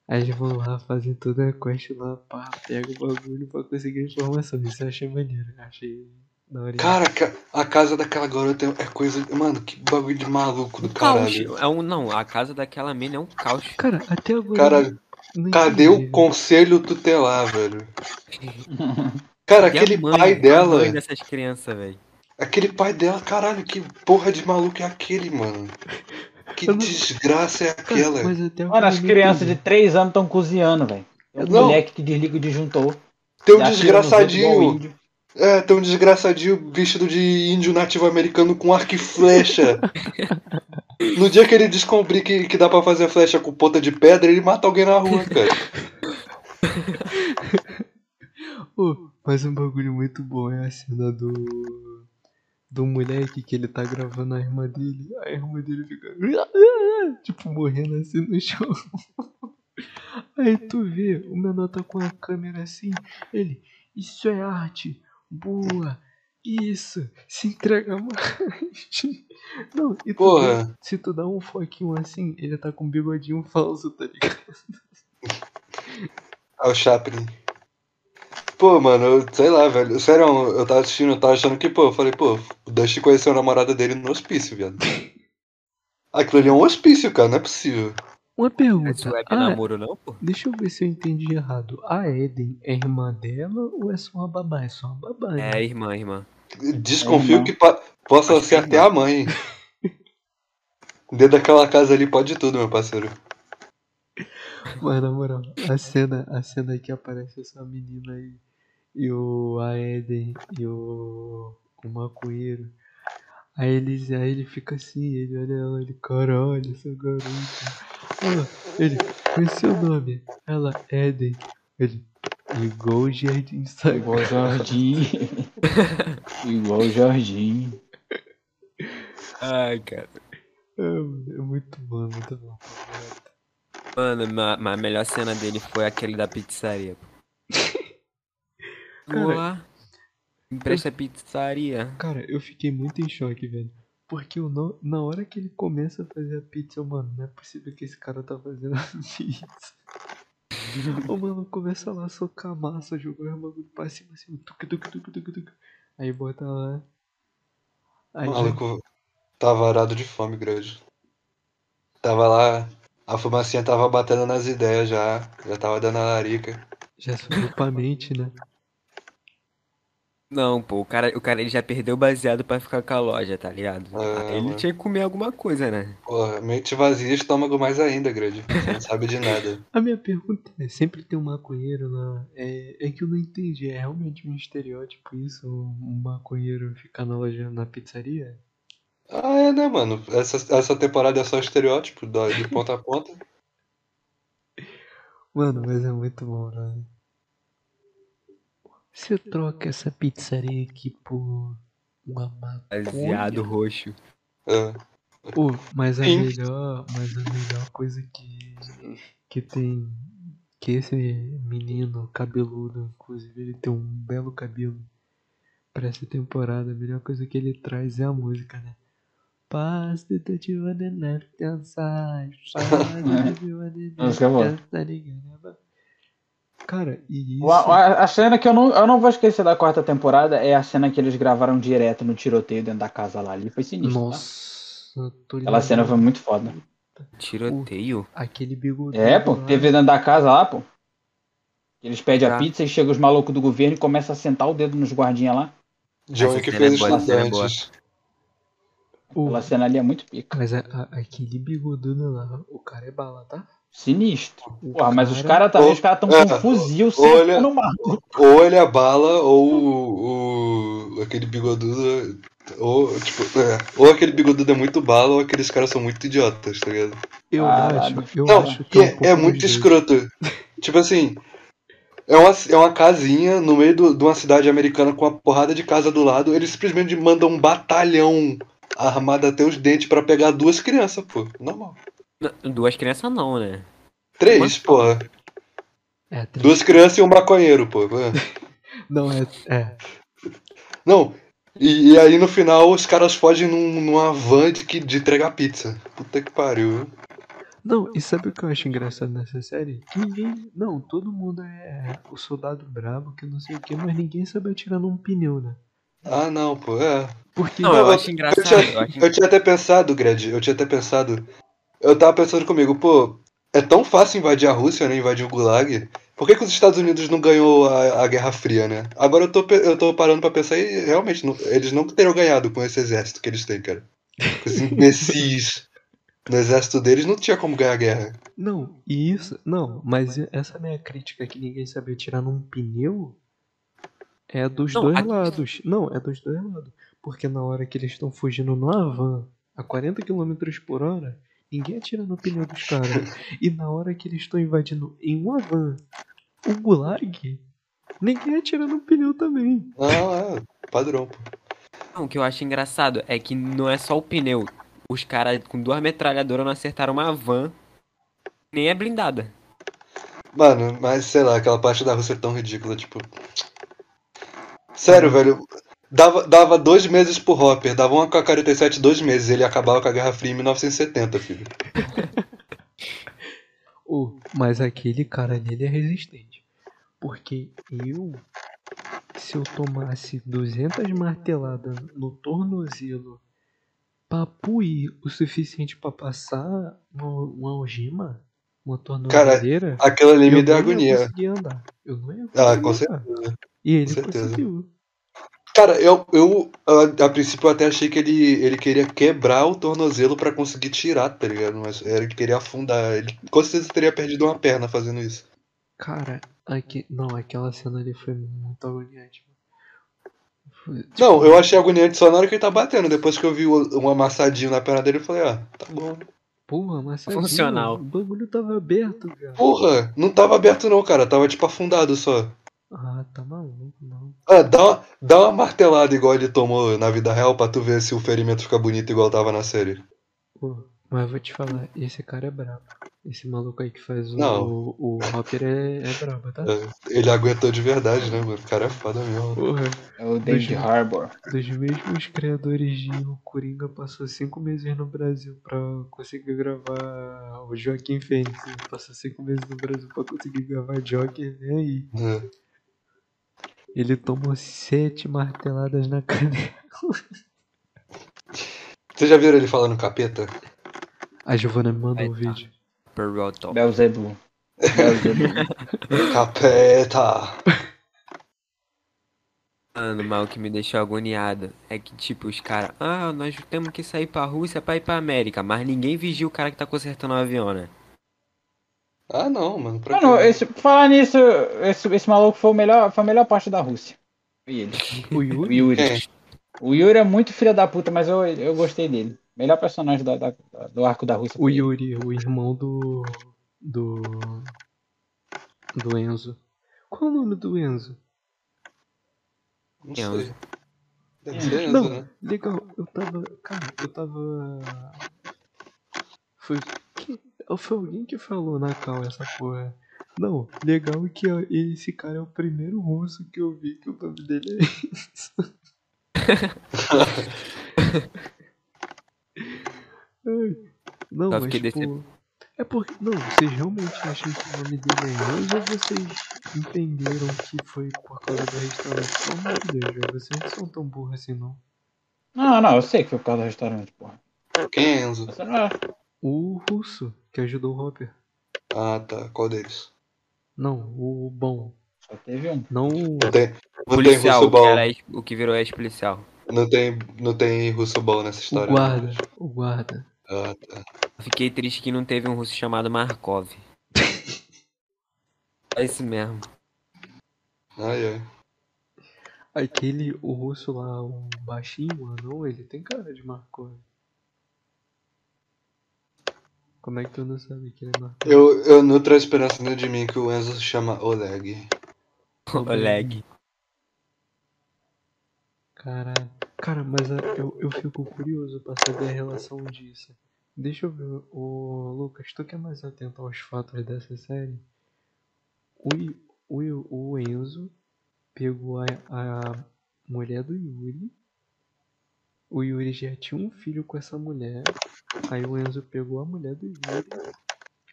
Aí eles vão lá fazer toda a quest lá, pá, pega o bagulho pra conseguir a informação. Isso eu achei maneiro, achei da hora. Cara, ca- a casa daquela garota é coisa. Mano, que bagulho de maluco do Caos. caralho. É um, não, a casa daquela mina é um caos. Cara, até agora. Cara, cadê o conselho tutelar, velho? Cara, E a aquele mãe, pai a dela. mãe dessas crianças, velho. Aquele pai dela, caralho, que porra de maluco é aquele, mano? Que não- desgraça é aquela? Mano, as crianças de entendi. 3 anos estão cozinhando, velho. Tem um Não. moleque que desliga o disjuntor. Tem um desgraçadinho. É, tem um desgraçadinho vestido de índio nativo americano com arco e flecha. No dia que ele descobrir que, que dá pra fazer flecha com ponta de pedra, ele mata alguém na rua, cara. Ô, mas um bagulho muito bom é a cena do. Do moleque que ele tá gravando a irmã dele. A irmã dele fica. Tipo, morrendo assim no chão. Aí tu vê, o menor tá com a câmera assim. Ele, isso é arte. Boa. Isso. Se entrega mais. Não, e tu Porra. vê, se tu dá um foquinho assim, ele tá com um bigodinho falso, tá ligado? É o Chaplin. Pô, mano, eu, sei lá, velho. Sério, eu tava assistindo, eu tava achando que, pô, eu falei, pô, o Dusty conheceu a namorada dele no hospício, viado. Aquilo ali é um hospício, cara, não é possível. Uma pergunta. web Ah, namoro, não, pô? Deixa eu ver se eu entendi errado. A Eden é irmã dela ou é só uma babá? É só uma babá. né? É, irmã, irmã. Desconfio É, que possa Acho que ser é até a mãe. Dentro daquela casa ali pode tudo, meu parceiro. Mas na moral, a cena, a cena que aparece essa menina aí e o a Eden e o, o maconheiro. Aí ele, aí ele fica assim, ele olha ela, ele, caralho, essa garota. Ah, ele, qual é seu nome? Ela, Eden. Ele, igual o Jardim Sagrado. Igual o Jorginho. Igual o Jorginho. Ai, cara. É, é muito bom, muito bom. Mano, ma- ma- a melhor cena dele foi aquele da pizzaria. Vou lá. Empresta a pizzaria. Cara, eu fiquei muito em choque, velho. Porque eu não, na hora que ele começa a fazer a pizza, eu, mano, não é possível que esse cara tá fazendo a pizza. o mano começa lá a socar a massa, jogar o bagulho pra cima, assim, tuc, tuc, tuc, tuc, tuc. Aí bota lá. Aí O já, maluco tava arado de fome grande. Tava lá, a fumacinha tava batendo nas ideias já, já tava dando a larica. já subiu pra mente, né? Não, pô, o cara, o cara ele já perdeu o baseado pra ficar com a loja, tá ligado? É, Aí ele mano. tinha que comer alguma coisa, né? Porra, mente vazia, estômago mais ainda, grande. Você não sabe de nada. A minha pergunta é, sempre tem um maconheiro lá. É, é que eu não entendi, é realmente um estereótipo isso? Um maconheiro ficar na loja, na pizzaria? Ah, é, né, mano? Essa, essa temporada é só estereótipo, da- de ponta a ponta. Mano, mas é muito bom, né? Você troca essa pizzaria aqui por uma Baseado maconha? roxo. É. Pô, mas a Sim. melhor, mas a melhor coisa que que tem que esse menino cabeludo, inclusive ele tem um belo cabelo pra essa temporada, a melhor coisa que ele traz é a música, né? The touch on the left hand side. Pass the touch on the left Música é boa. hand side. Cara, e isso. O- A, a cena que eu não, eu não vou esquecer da quarta temporada é a cena que eles gravaram direto no tiroteio dentro da casa lá ali. Foi sinistro. tá? Nossa, tô Aquela cena foi muito foda. Tiroteio? Aquele bigode. É, pô, teve dentro da casa lá, pô. Eles pedem a Tá. pizza e chega os malucos do governo e começa a sentar o dedo nos guardinhas lá. Essa que é fez boa, essa cena é estudantes. Aquela cena ali é muito pica. Mas a, a- aquele bigodudo lá, o cara é bala, tá? Sinistro. Porra, mas os cara- caras também, Ô, os caras tão é, com um fuzil olha- sentando maluco. Ou ele é bala, ou o, o- aquele bigodudo. Ou, tipo, é, ou aquele bigodudo é muito bala, ou aqueles caras são muito idiotas, tá ligado? Eu Caralho. acho, eu Não, acho que e é, um é, é muito dois. escroto. tipo assim, é uma, é uma casinha no meio do- de uma cidade americana com uma porrada de casa do lado. Eles simplesmente mandam um batalhão armado até os dentes pra pegar duas crianças, pô. Normal. Duas crianças não, né? Três, Mas- porra. É, tem- Duas crianças e um maconheiro, pô. Não, é. É. Não, E, e aí no final os caras fogem num, numa van de, que- de entregar pizza. Puta que pariu. Não, e sabe o que eu acho engraçado nessa série? Ninguém. Não, todo mundo é o soldado brabo, que não sei o que, mas ninguém sabe atirar num pneu, né? Ah não, pô, é. Porque. Não, eu eu- acho engraçado. tinha- Eu acho Eu tinha até pensado, Gred, eu tinha até pensado. Eu tava pensando comigo, pô, é tão fácil invadir a Rússia, né? Invadir o Gulag. Por que, que os Estados Unidos não ganhou a, a Guerra Fria, né? Agora eu tô, eu tô parando pra pensar e realmente não- eles não teriam ganhado com esse exército que eles têm, cara. Com esses imbecis. No exército deles não tinha como ganhar a guerra. Não, e isso. Não, mas essa minha crítica que ninguém sabe atirar num pneu é dos Não, dois aqui- lados. Não, é dos dois lados. Porque na hora que eles estão fugindo numa van a 40 km por hora, ninguém atira no pneu dos caras. e na hora que eles estão invadindo em uma van o gulag, ninguém atira no pneu também. Não, é, padrão, pô. Não, o que eu acho engraçado é que não é só o pneu. Os caras com duas metralhadoras não acertaram uma van. Nem é blindada. Mano, mas sei lá, aquela parte da Rússia é tão ridícula, tipo. Sério, velho. Dava, dava dois meses pro Hopper, dava uma K-47 dois meses, ele acabava com a Guerra Fria em 1970, filho. Oh, mas aquele cara ali é resistente. Porque eu, se eu tomasse 200 marteladas no tornozelo pra puir o suficiente pra passar uma, uma algema, uma tornozeleira, Aquilo ali me eu deu não ia agonia. conseguir andar. Eu não ia Ah, com certeza. E ele com certeza. conseguiu. Cara, eu, eu a, a princípio eu até achei que ele, ele queria quebrar o tornozelo pra conseguir tirar, tá ligado? Mas ele queria afundar. Ele com certeza teria perdido uma perna fazendo isso. Cara, aqui, não, aquela cena ali foi muito agoniante. Foi, tipo, Não, eu achei agoniante só na hora que ele tá batendo. Depois que eu vi o- um amassadinho na perna dele, eu falei, ah, tá bom. Porra, mas Funcional. O bagulho tava aberto, cara. Porra, não tava aberto não, cara. Tava tipo afundado só. Ah, tá maluco, não. Ah, dá uma, dá uma martelada igual ele tomou na vida real pra tu ver se o ferimento fica bonito igual tava na série. Pô, mas eu vou te falar, esse cara é brabo. Esse maluco aí que faz o, Não. o, o Hopper é, é brabo, tá? É, Ele aguentou de verdade, né, mano? O cara é foda mesmo. Porra, É o David Harbour. dos mesmos criadores de O Coringa passou cinco meses no Brasil pra conseguir gravar o Joaquim Fênix. Ele Passou cinco meses no Brasil pra conseguir gravar Joker, vem aí. É. Ele tomou sete marteladas na canela. Vocês já viram ele falando capeta? A Giovana me mandou Aí o tá. vídeo. Peroto. Belzebu. Capeta! Mano, mas o que me deixou agoniado é que, tipo, os caras, ah, nós temos que sair pra Rússia pra ir pra América, mas ninguém vigia o cara que tá consertando o avião, né? Ah, não, mano. Pra Mano, quê? esse, falar nisso, esse, esse maluco foi, o melhor, foi a melhor parte da Rússia. Ele. O O Yuri? Yuri. Quem? O Yuri é muito filho da puta, mas eu, eu gostei dele. Melhor personagem da, da- do arco da Rússia. O. Yuri, o irmão do. do. do Enzo. Qual é o nome do Enzo? Não Enzo. sei. Deve ser Enzo, Não, né? legal, eu tava. Cara, eu tava. Foi. Que, foi alguém que falou na cal essa porra. Não, legal que esse cara é o primeiro russo que eu vi que o nome dele é isso. Não, mas tipo. É porque. Não, vocês realmente acham que o nome dele é Enzo ou vocês entenderam que foi por causa do restaurante? Pelo amor de Deus, vocês não são tão burros assim não. Não, não, eu sei que foi por causa do restaurante, porra. Quem é Enzo? É. O russo, que ajudou o Hopper. Ah, tá. Qual deles? Não, o bom. Só teve um. Não o. Não tem, não tem policial, russo o que, bom. ex- o que virou ex-policial. Não tem, não tem russo bom nessa O história. guarda. O guarda. Ah, tá. Fiquei triste que não teve um russo chamado Markov. É isso mesmo. Ai, ai. Aquele, o russo lá, o baixinho, o anão, ele tem cara de Markov. Como é que tu não sabe que ele é Markov? Eu, eu nutro a esperança dentro de mim que o Enzo se chama Oleg. Oleg. Caralho. Cara, mas a- eu, eu fico curioso pra saber a relação disso. Deixa eu ver, o Lucas, tu que é mais atento aos fatos dessa série? O, o, o Enzo pegou a, a mulher do Yuri O Yuri já tinha um filho com essa mulher. Aí o Enzo pegou a mulher do Yuri,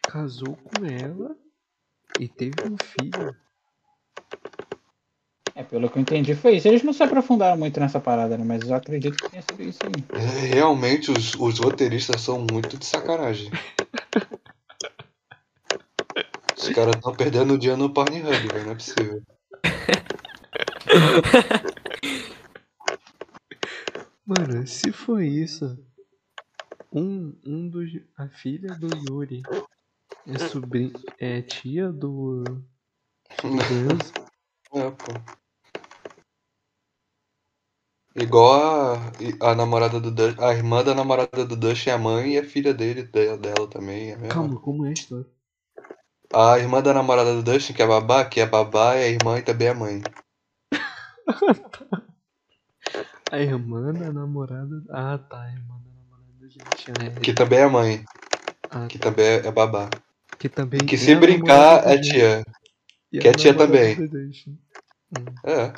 casou com ela e teve um filho. É, pelo que eu entendi foi isso. Eles não se aprofundaram muito nessa parada, né? Mas eu acredito que tenha sido isso aí. É, Realmente, os, os roteiristas são muito de sacanagem. Os caras estão perdendo o dia no Pornhub, velho. Não é possível. Mano, se foi isso, um, um dos. A filha do Yuri é sobrinha. É tia do. Enzo. É, pô. Igual a, a namorada do Dust, a irmã da namorada do Dust é a mãe e a filha dele, de- dela também. É. Calma, como é a história? A irmã da namorada do Dustin, que é a babá, que é a babá, é a irmã e também a mãe. A irmã da namorada. Ah tá, a irmã da gente. É, Que também é a mãe, ah, que também é babá. que também Que é se a brincar namorada é do tia. E que é a tia namorada também. do. Hum. É.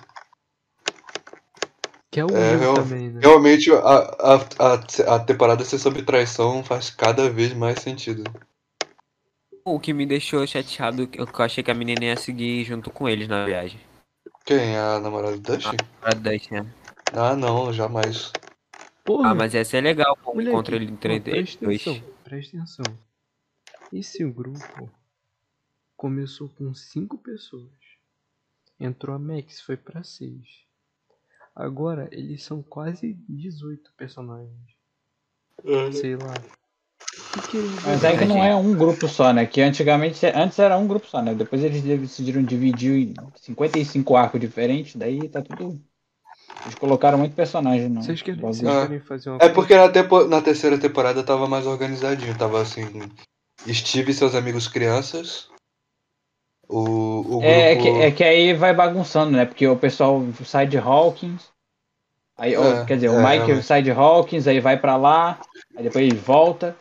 Que é o É, real- também, né? Realmente a, a, a, a temporada ser sobre traição faz cada vez mais sentido. O que me deixou chateado, que eu achei que a menina ia seguir junto com eles na viagem. Quem? A namorada do Dustin? Pra Dutch, né? Ah, não, jamais. Porra, Ah, mas ia ser legal, pô, o moleque, ó, entre eles presta dois. atenção, presta atenção. Esse grupo começou com cinco pessoas. Entrou a Max, foi pra seis. Agora eles são quase 18 personagens. Sei lá. Mas é que não é um grupo só, né? Que antigamente, antes era um grupo só, né? Depois eles decidiram dividir em 55 arcos diferentes, daí tá tudo. Eles colocaram muito personagem no. Vocês querem, vocês Ah. querem fazer uma É porque na, tempo- na terceira temporada tava mais organizadinho. Tava assim. Steve e seus amigos crianças. O, o grupo. É, é que, é que aí vai bagunçando, né? Porque o pessoal sai de Hawkins. Aí, ó, É, quer dizer, o é, Mike realmente. sai de Hawkins, aí vai pra lá, aí depois volta.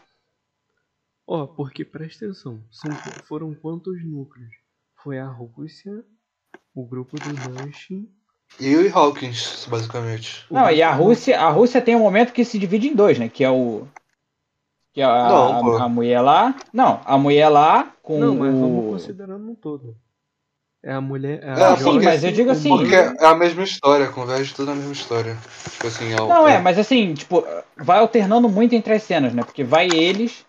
Ó, porque presta atenção, são, foram quantos núcleos? Foi a Rússia, o grupo do Dustin. E o Hawkins, basicamente. Não, e a Rússia, a Rússia tem um momento que se divide em dois, né? Que é o. Que é a, Não, a- a mulher lá. Não, a mulher lá com Não, mas vamos considerando um todo. É a mulher. É É, a sim, Joyce, mas eu digo assim- Porque é a mesma história, converge tudo na mesma história. Tipo assim, é o- Não, é, mas assim, tipo, vai alternando muito entre as cenas, né? Porque vai eles,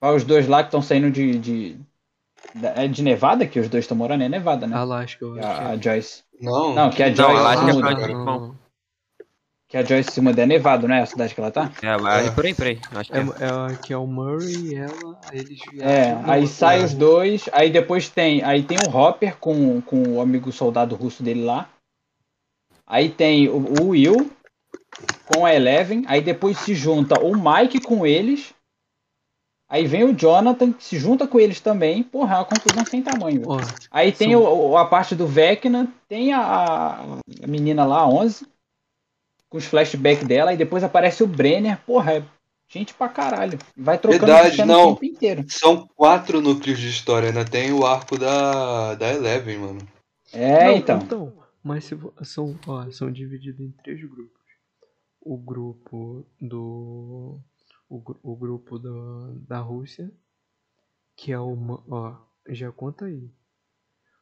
vai os dois lá que estão saindo de. de é de Nevada, que os dois estão morando, é Nevada, né? Alasca, eu acho. A, a que Joyce. Não, Não, que a Não, Joyce ela acha se que é é. Não, não, não. Que a Joyce se muda. É Nevado, né? A cidade que ela tá? É, É. por aí, por aí. Acho que É, é. é que é o Murray e ela, aí eles. É, Não, aí sai os dois, aí depois tem, aí tem o Hopper com, com o amigo soldado russo dele lá. Aí tem o, o Will com a Eleven, aí depois se junta o Mike com eles. Aí vem o Jonathan, que se junta com eles também. Porra, é uma confusão sem tamanho. Ó, Aí tem o, a parte do Vecna, tem a, a- menina lá, a 11, com os flashbacks dela, e depois aparece o Brenner. Porra, é gente pra caralho. Vai trocando Verdade, não. o tempo inteiro. São quatro núcleos de história, ainda tem o arco da, da Eleven, mano. É, não, então. Mas se são, ó, são divididos em três grupos. O grupo do. O, o grupo do, da Rússia, que é uma. Ó, já conta aí.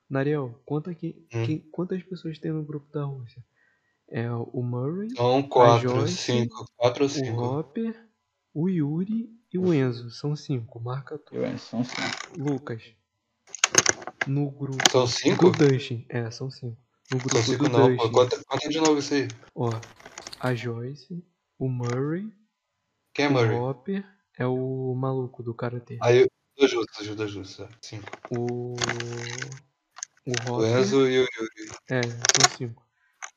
Nariel, conta aqui. Hum. Quem, quantas pessoas tem no grupo da Rússia? É o Murray, São quatro, Joyce, cinco, quatro ou o cinco. Hopper, o Yuri e o Enzo. São cinco. Marca tu. Eu, são cinco. Lucas. No grupo São cinco? do Dustin. É, são cinco. No grupo São cinco do não, Dustin. Conta, conta de novo isso aí. Ó, a Joyce, o Murray, Quem é o Murray? Hopper é o maluco do. Aí, ajuda justo, ajuda justo. é. Cinco. O. O O Hopper. Enzo e o Yuri. É, são cinco.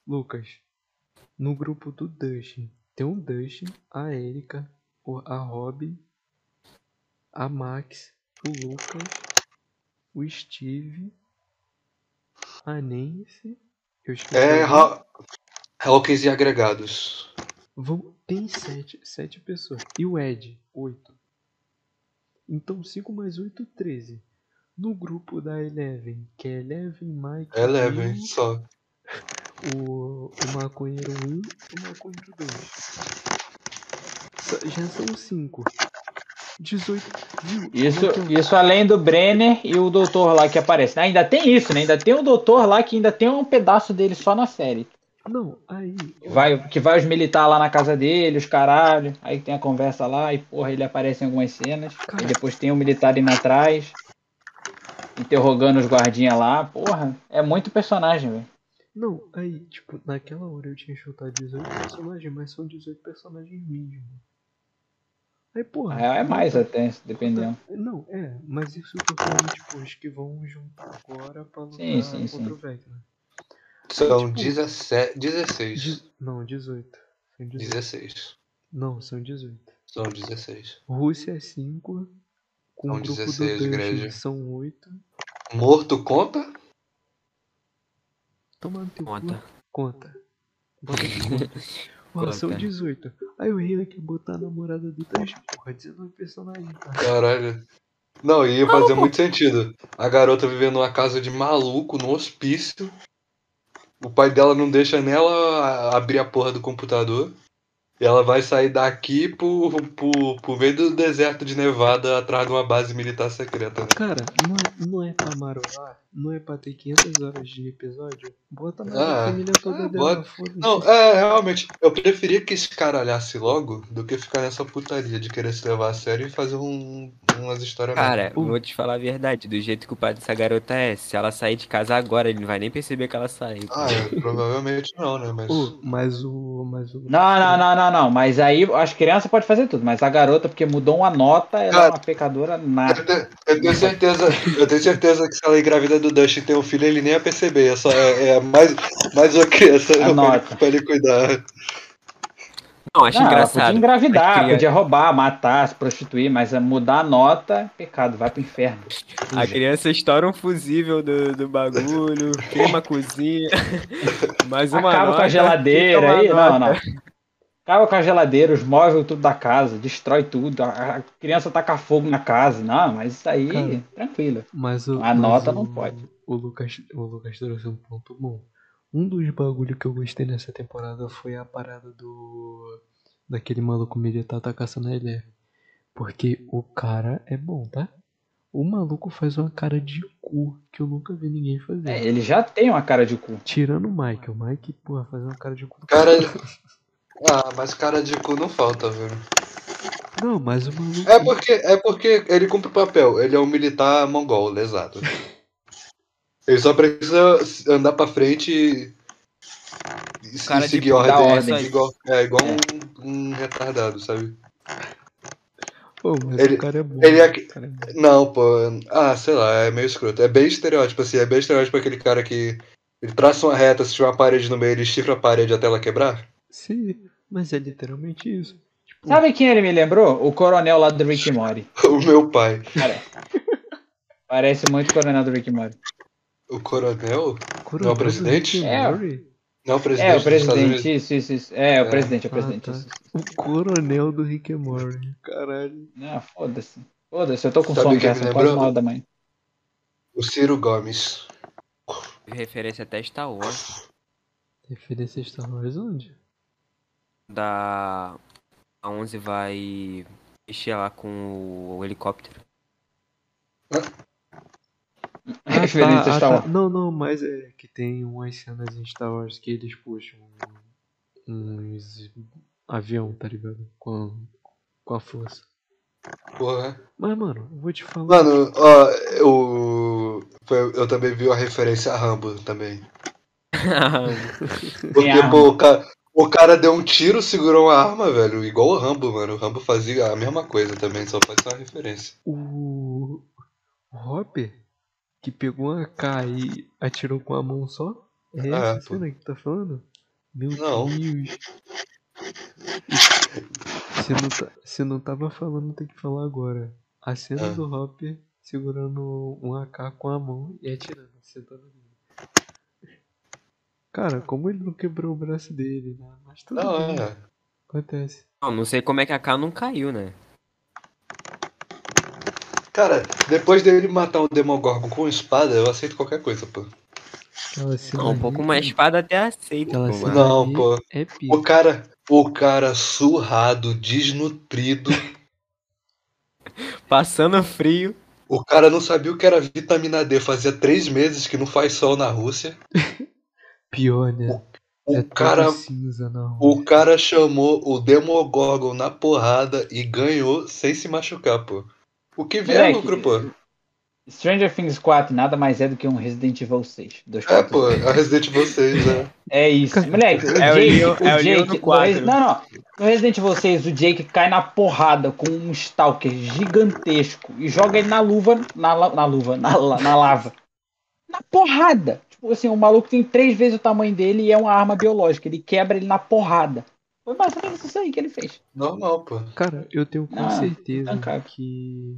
Lucas, no grupo do Dustin, tem o Dustin, a Erika, o- a Robin, a Max, o Lucas, o Steve, a Nancy. Eu. É Hawkins e agregados. Vão, tem sete, sete pessoas. E o Ed, oito. Então 5 mais 8, 13. No grupo da Eleven, que é Eleven, Mike, É Eleven, Will, só. o, o maconheiro 1 e o maconheiro 2. Já são 5. 18. Viu? Isso, isso além do Brenner e o doutor lá que aparece. Ainda tem isso, né? Ainda tem o doutor lá que ainda tem um pedaço dele só na série. Não, aí. Que vai, que vai os militares lá na casa dele, os caralho. Aí tem a conversa lá e, porra, ele aparece em algumas cenas. Cara. E depois tem o um militar indo atrás, interrogando os guardinhas lá. Porra, é muito personagem, velho. Não, aí, tipo, naquela hora eu tinha chutado 18 personagens, mas são 18 personagens mesmo. Aí, porra. É, é mais até, dependendo. Não, é, mas isso que eu tô falando, tipo, os que vão juntar agora pra lutar sim, sim, contra sim. o Vecna. São Tipo, 17, 16. De- Não, 18. São 18. 16. Não, são 18. São 16. Rússia é 5. Com São o grupo 16, do são 8. Morto conta? Toma no teu cu. Conta. Conta. Bota conta. Ó, são Conta. 18. Aí o Hila quer botar a namorada do Dustin. Porra, 19 personagens, cara. Caralho. Não, ia fazer muito sentido. A garota vivendo numa casa de maluco, no hospício. O pai dela não deixa nela abrir a porra do computador. E ela vai sair daqui pro, pro, pro meio do deserto de Nevada atrás de uma base militar secreta. Né? Cara, não é, não é marolar, não é pra ter 500 horas de episódio. Bota na Ah, família toda ah, dela. Não, é, realmente. Eu preferia que esse cara olhasse logo do que ficar nessa putaria de querer se levar a sério e fazer um, umas histórias Cara, Uh. vou te falar a verdade, do jeito que o pai dessa garota é, se ela sair de casa agora, ele não vai nem perceber que ela saiu. Ah, é, provavelmente não, né? Mas. Ô, mas o. Mas o. Não, não, não, não, não. Mas aí as crianças podem fazer tudo. Mas a garota, porque mudou uma nota, ela é Cara, uma pecadora Eu nada. tenho, eu tenho certeza, eu tenho certeza que se ela engravida do Dustin e tem um filho, ele nem ia perceber. É, só, é, é mais, mais uma criança pra ele, Anota. pra ele cuidar. Não, acho Não, engraçado. podia engravidar, As cria- podia roubar, matar, se prostituir, mas é mudar a nota, pecado, vai pro inferno. A criança estoura um fusível do, do bagulho, queima a cozinha. Mais uma Acaba com nota, a geladeira aí, não, não. Acaba com a geladeira, os móveis, tudo da casa, destrói tudo, a a criança taca fogo na casa. Não, mas isso aí, Cara. tranquilo. Mas o, A mas nota o- não pode. O Lucas, o Lucas trouxe um ponto bom. Um dos bagulho que eu gostei nessa temporada foi a parada do. Daquele maluco militar tá caçando a Eleven. Porque o cara é bom, tá? O maluco faz uma cara de cu que eu nunca vi ninguém fazer. É, ele já tem uma cara de cu. Tirando o Mike. O Mike, porra, faz uma cara de cu. do Cara. Ah, mas cara de cu não falta, velho. Não, mas o maluco. É porque, é porque ele cumpre o papel. Ele é um militar mongol, lesado. Ele só precisa andar pra frente e, e Cara de seguir dar ordem. ordem. Igual, é igual Um, um retardado, sabe? Pô, mas ele- o cara é bom. ele é cara é bom. Não, pô. Ah, sei lá, é meio escroto. É bem estereótipo, assim. É bem estereótipo aquele cara que. Ele traça uma reta, se tiver uma parede no meio, ele chifra a parede até ela quebrar. Sim, mas é literalmente isso. Tipo, Sabe quem ele me lembrou? O coronel lá do Rick Morty. O meu pai. Parece muito o coronel do Rick Morty. O coronel? coronel do presidente? Rick and É. Não, o presidente. É, o presidente, isso, isso, isso. É, o É. presidente, é o Ah, presidente. tá. isso, isso. O coronel do Rick and Morty. Caralho. Não, foda-se. Foda-se, eu tô com Sabe sono quem já, me são lembrou? quase uma hora da manhã. O Ciro Gomes. Referência até Star Wars. Referência a Star Wars onde? Da. A 11 vai mexer lá com o helicóptero. Referência a Star Wars. tá. Não, não, mas é que tem umas cenas em Star Wars que eles puxam uns avião, tá ligado? Com, com a força. Porra. Mas, mano, eu vou te falar. Mano, ó, eu, foi- eu também vi uma referência a Rambo também. Porque, arma. pô, o cara, o cara deu um tiro, segurou uma arma, velho. Igual o Rambo, mano. O Rambo fazia a mesma coisa também, só faz uma referência. O. O Hopper, que pegou uma K e atirou com a mão só? É Ah, essa pô. cena que tu tá falando? Meu Não. Deus. Se não, tá, se não tava falando, tem que falar agora. A cena Ah. do Hopper segurando um AK com a mão e atirando, sentando nele. Cara, como ele não quebrou o braço dele, né? Mas tudo Não, bem, é. acontece. Não, não sei como é que a K não caiu, né? Cara, depois dele matar um Demogorgon com espada, eu aceito qualquer coisa, pô. Não, um pouco uma espada até aceita, mano. Não, pô. É O cara, o cara surrado, desnutrido. Passando frio. O cara não sabia o que era vitamina D. Fazia três meses que não faz sol na Rússia. Pior, né? O é cara, cinza rua. o cara chamou o Demogorgon na porrada e ganhou sem se machucar, pô. O que vier é lucro, pô. Stranger Things 4 nada mais é do que um Resident Evil 6. Dois É, pontos. pô, a Resident Evil 6, né? É isso. Moleque, o É o Jake, Leon- o é o Jake, no no quatro. Res- não, não. No Resident Evil 6, o Jake cai na porrada com um Stalker gigantesco e joga ele na luva, na, na luva, na, na lava. Na porrada. Assim, o maluco tem três vezes o tamanho dele e é uma arma biológica. Ele quebra ele na porrada. Foi mais ou menos isso aí que ele fez. Normal, pô. Cara, eu tenho com Ah, certeza tancável. que.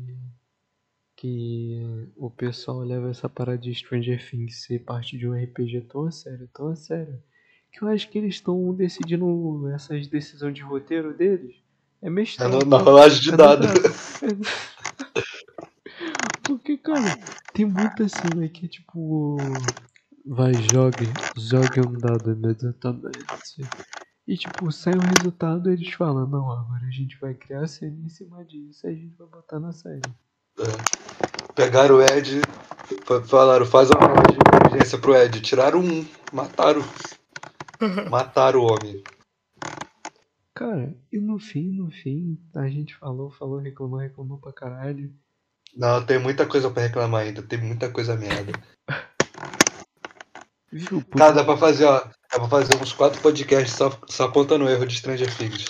que o pessoal leva essa parada de Stranger Things ser parte de um RPG tão a sério, tão a sério, que eu acho que eles estão decidindo essas decisões de roteiro deles. É É mestrado. no- na rolagem de É braço. Porque, cara, tem muita cena que é tipo. Vai, jogue, jogue um dado imediatamente. E tipo, sai o resultado eles falam, não, agora a gente vai criar a cena em cima disso e a gente vai botar na série. Pegaram o Ed, fa- falaram, faz uma prova de inteligência pro Ed. Tiraram um, mataram. Mataram o homem. Cara, e no fim, no fim, a gente falou, falou, reclamou, reclamou pra caralho. Não, tem muita coisa pra reclamar ainda, tem muita coisa merda. Viu? Por- Cara, dá pra fazer, ó. Dá pra fazer uns quatro podcasts só, só apontando o erro de Stranger Things.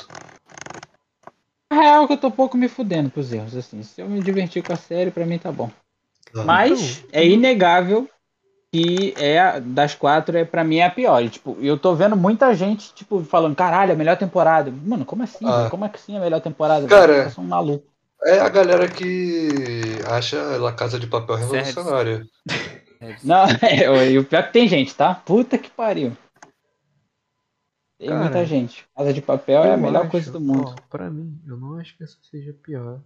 A real é que eu tô pouco me fudendo pros erros, assim. Se eu me divertir com a série, pra mim tá bom. Não. Mas é inegável que é a- das quatro é para mim é a pior. E, tipo, eu tô vendo muita gente tipo falando, caralho, a melhor temporada. Mano, como assim? Ah. Como é que sim a melhor temporada? Cara? Eu sou um maluco. É a galera que acha La Casa de Papel Certo. revolucionária. Não, é, e o pior é que tem gente, tá? Puta que pariu. Tem Cara, muita gente. Casa de Papel é a melhor acho, coisa do mundo. ó, pra mim, eu não acho que essa seja pior.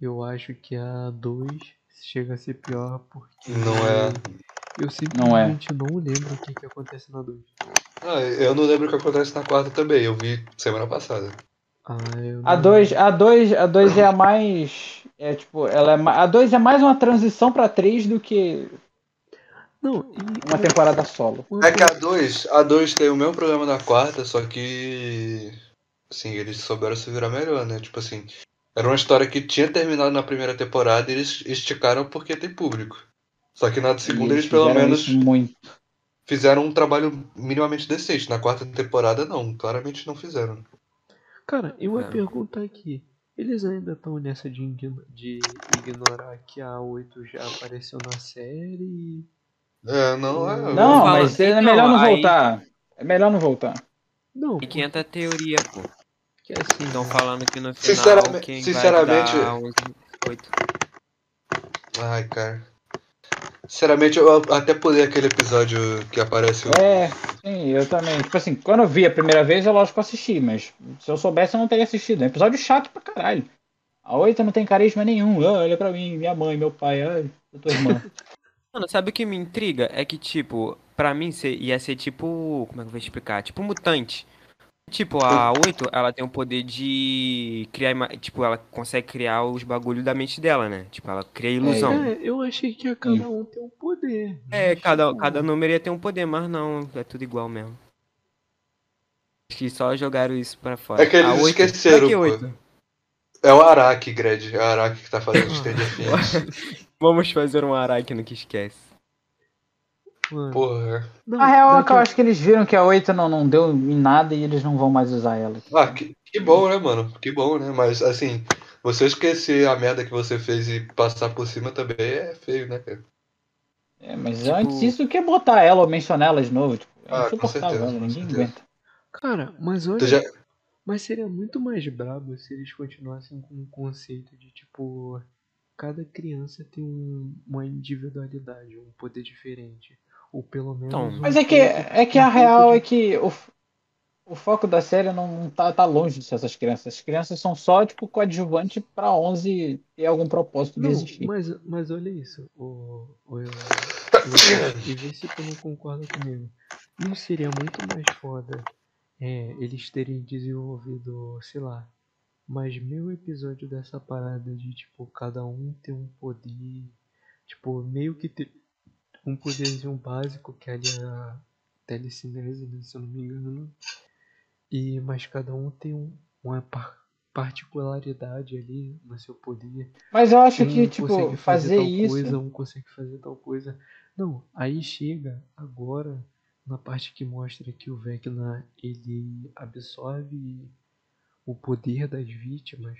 Eu acho que a 2 chega a ser pior porque. Não é. Eu Não simplesmente não, lembro o que, que acontece na 2. Ah, eu não lembro o que acontece na quarta também, eu vi semana passada. Ah, A não- 2 a dois, a dois é a mais. É tipo, ela é A 2 é mais uma transição pra 3 do que Não, e uma temporada solo. É que a coisa- 2, a 2 tem o mesmo problema da quarta, só que. Assim, eles souberam se virar melhor, né? Tipo assim. Era uma história que tinha terminado na primeira temporada e eles esticaram porque tem público. Só que na segunda E eles pelo menos muito. fizeram um trabalho minimamente decente. Na quarta temporada, não. Claramente não fizeram. Cara, e uma É. pergunta aqui. Eles ainda estão nessa de, de ignorar que a 8 já apareceu na série? É, não é. Não, falo- mas é então, melhor não aí- voltar. É melhor não voltar. Não, E que entra a teoria, pô. porque assim. Estão falando que no final Sinceramente- quem sinceramente- vai dar uns. Ai, cara. Sinceramente, eu até pulei aquele episódio que aparece. É, sim, eu também. Tipo assim, quando eu vi a primeira vez, eu lógico que eu assisti, mas se eu soubesse, eu não teria assistido. É um episódio chato pra caralho. A oito não tem carisma nenhum. Ah, olha pra mim, minha mãe, meu pai, ai, eu tua irmã. Mano, sabe o que me intriga? É que, tipo, pra mim ia ser tipo. Como é que eu vou explicar? Tipo mutante. Tipo, a 8, ela tem o poder de criar. Tipo, ela consegue criar os bagulhos da mente dela, né? Tipo, ela cria ilusão. É, eu achei que a cada um tem um poder. É, Mas, cada, tipo, cada número ia ter um poder, mas não, é tudo igual mesmo. Acho que só jogaram isso pra fora. É que eles A oito- esqueceram, Pra que pô. oito? É o Araki, Gred. É o Araki que tá fazendo Stranger Things. Vamos fazer um Araki no que esquece. Mano, Porra. não, A real é que eu acho que eles viram que a oito não, não deu em nada e eles não vão mais usar ela. Ah, que, que bom, né, mano? Que bom, né? Mas, assim, você esquecer a merda que você fez e passar por cima também é feio, né, cara? É, mas Tipo- antes isso que é botar ela ou mencionar ela de novo. Tipo, é Ah, com insuportável, certeza, ela, com ninguém certeza. aguenta. Cara, mas olha. Tu já... Mas seria muito mais brabo se eles continuassem com o conceito de tipo. Cada criança tem um- uma individualidade, um poder diferente. Ou pelo menos. Então, um Mas é que, é que um a real pouco é que o, o foco da série não, tá, tá longe de ser essas crianças. As crianças são só, tipo, coadjuvante pra 11 ter algum propósito Não, de existir. mas, mas olha isso, o, o, o, e vê se tu não concorda comigo. Não seria muito mais foda é, eles terem desenvolvido, sei lá, mais mil episódios dessa parada de tipo, cada um ter um poder, tipo, meio que ter um poderzinho básico, que ali é a telecinese, né, se eu não me engano. E, mas cada um tem um, uma par- particularidade ali no seu poder. Mas eu acho que, Um tipo, consegue fazer tal isso. coisa, um consegue fazer tal coisa. Não, aí chega agora na parte que mostra que o Vecna ele absorve o poder das vítimas.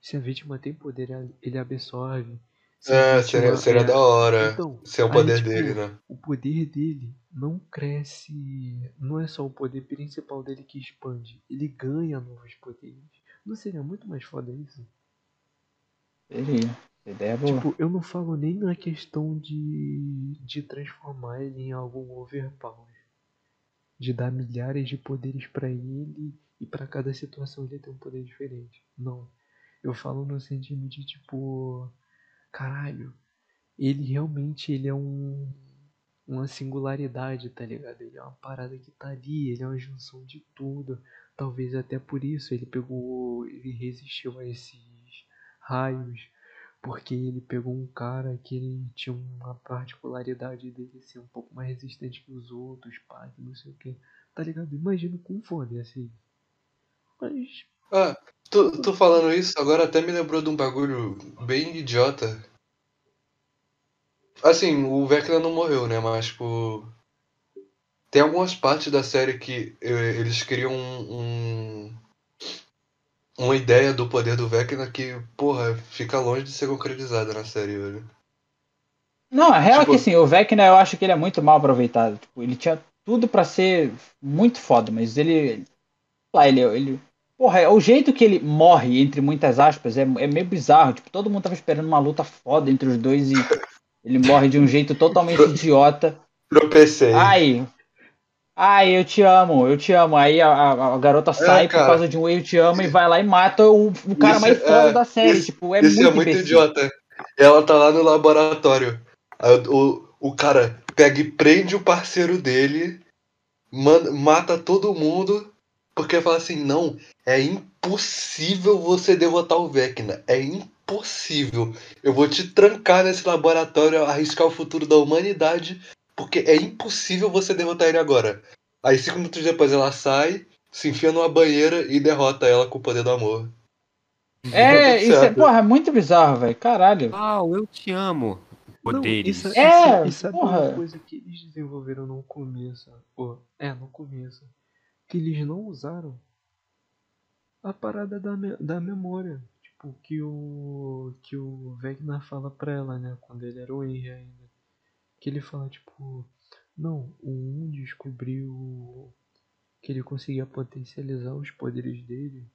Se a vítima tem poder, ele absorve. Se É, vítima seria, seria é- da hora. Então, Ser o aí, poder tipo, dele, né? o poder dele não cresce. Não é só o poder principal dele que expande. Ele ganha novos poderes. Não seria muito mais foda isso? Seria. Ideia é boa. Tipo, eu não falo nem na questão de, de transformar ele em algum overpower. De dar milhares de poderes pra ele e pra cada situação ele ter um poder diferente. Não. Eu falo no sentido de tipo. Caralho. Ele realmente ele é um. Uma singularidade, tá ligado? Ele é uma parada que tá ali, ele é uma junção de tudo. Talvez até por isso ele pegou. Ele resistiu a esses raios porque ele pegou um cara que ele tinha uma particularidade dele ser um pouco mais resistente que os outros, pá, não sei o que. Tá ligado? Imagino com foda assim. Mas. Ah, tu, tu falando isso agora até me lembrou de um bagulho bem idiota. Assim, o Vecna não morreu, né? Mas, tipo. Tem algumas partes da série que eh, eles criam um, um- uma ideia do poder do Vecna que, porra, fica longe de ser concretizada na série, velho. Não, a real Tipo- é que assim, o Vecna eu acho que ele é muito mal aproveitado. Tipo, ele tinha tudo pra ser muito foda, mas ele. Lá, ele, ele. Porra, é o jeito que ele morre, entre muitas aspas, é, é meio bizarro. Tipo, todo mundo tava esperando uma luta foda entre os dois e ele morre de um jeito totalmente idiota. Tropecei. Ai. Ai, eu te amo, eu te amo. Aí a, a- a garota sai por causa de um eu te amo e vai lá e mata o, o cara Isso mais é- foda da série. isso- tipo, é Isso muito, é muito imbecil. idiota. Ela tá lá no laboratório. O, o cara pega e prende o parceiro dele, manda- mata todo mundo, porque fala assim: não, é impossível você derrotar o Vecna. É impossível. Eu vou te trancar nesse laboratório, arriscar o futuro da humanidade, porque é impossível você derrotar ele agora. Aí cinco minutos depois ela sai, se enfia numa banheira e derrota ela com o poder do amor. É, Tudo isso é, porra, é muito bizarro, velho. Caralho. Uau, eu te amo. Poderes. Não, isso, É, isso, isso é porra. uma coisa que eles desenvolveram no começo. Pô, é, no começo. Que eles não usaram a parada da, me- da memória. Tipo, que o. Que o Vecna fala pra ela, né? Quando ele era o Henry ainda. Que ele fala, tipo. Não, o 1 descobriu que ele conseguia potencializar os poderes dele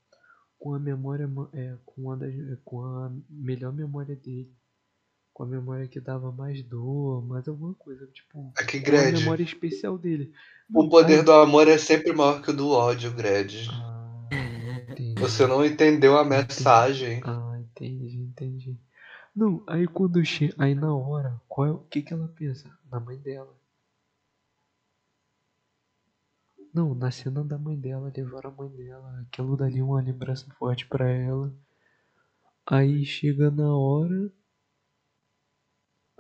com a memória. É, com, das, com a melhor memória dele com a memória que dava mais dor, mais alguma coisa, tipo, com a Gred. memória especial dele. O poder do amor é sempre maior que o do ódio, Gred. Ah, entendi. Você não entendeu a mensagem. Ah, entendi, entendi. Não, aí quando chega, aí na hora, qual é, o que que ela pensa? Na mãe dela. Não, na cena da mãe dela, levaram a mãe dela, aquilo dali é uma lembrança forte pra ela. Aí chega na hora,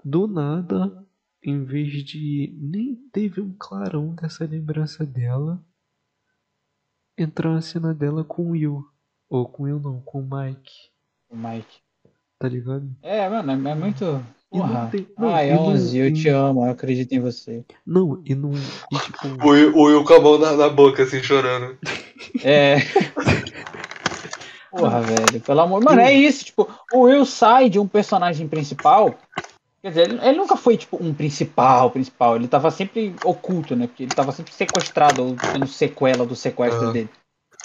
do nada, em vez de nem teve um clarão dessa lembrança dela, entrou a cena dela com o Will. Ou com o Will não, com o Mike, O Mike. tá ligado? É, mano, é, é muito. E não Porra. tem- não, 11, eu te amo, eu acredito em você. Não, e não. E tipo. O Will, o Will com a mão na, na boca, assim, chorando. É. Porra, velho, pelo amor. Mano, é isso, tipo, o Will sai de um personagem principal. Quer dizer, ele, ele nunca foi, tipo, um principal, principal. Ele tava sempre oculto, né? Porque ele tava sempre sequestrado, ou tendo sequela do sequestro Aham. dele.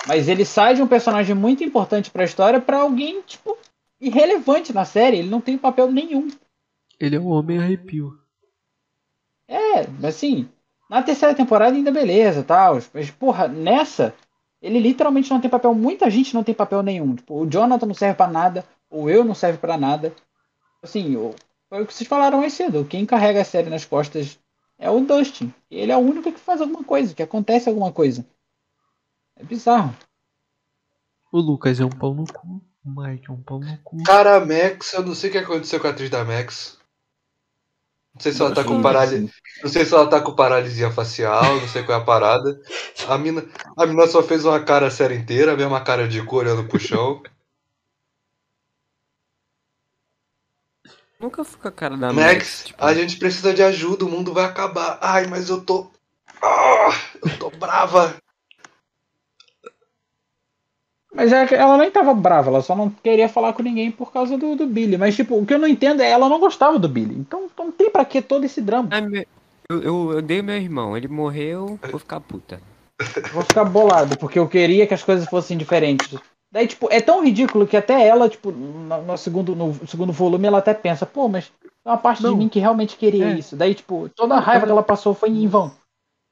Mas ele sai de um personagem muito importante pra história pra alguém, tipo, irrelevante na série. Ele não tem papel nenhum. Ele é um homem arrepio. É, assim, na terceira temporada ainda beleza, tal. Mas, porra, nessa, Ele literalmente não tem papel. Muita gente não tem papel nenhum. Tipo, o Jonathan não serve para nada, o eu não serve para nada. Assim, foi o que vocês falaram mais cedo. Quem carrega a série nas costas é o Dustin. Ele é o único que faz alguma coisa, que acontece alguma coisa. É bizarro. O Lucas é um pau no cu. O Mike é um pau no cu. Cara, a Max, eu não sei o que aconteceu com a atriz da Max. Não sei se ela tá com paralisia. Não sei se ela tá com paralisia facial, não sei qual é a parada. A mina, a mina só fez uma cara a série inteira, a mesma cara de cu olhando pro chão. Nunca fica a cara da Max. Max tipo... A gente precisa de ajuda, o mundo vai acabar. Ai, mas eu tô. Ah, eu tô brava. Mas é ela nem tava brava, ela só não queria falar com ninguém por causa do, do Billy. Mas, tipo, o que eu não entendo é ela não gostava do Billy. Então não tem pra que todo esse drama. Eu, eu, eu dei meu irmão, ele morreu, vou ficar puta. Vou ficar bolado, porque eu queria que as coisas fossem diferentes. Daí, tipo, é tão ridículo que até ela, tipo, no, no segundo, no segundo volume, ela até pensa, pô, mas é uma parte não. de mim que realmente queria é. isso. Daí, tipo, toda a raiva que ela passou foi em vão.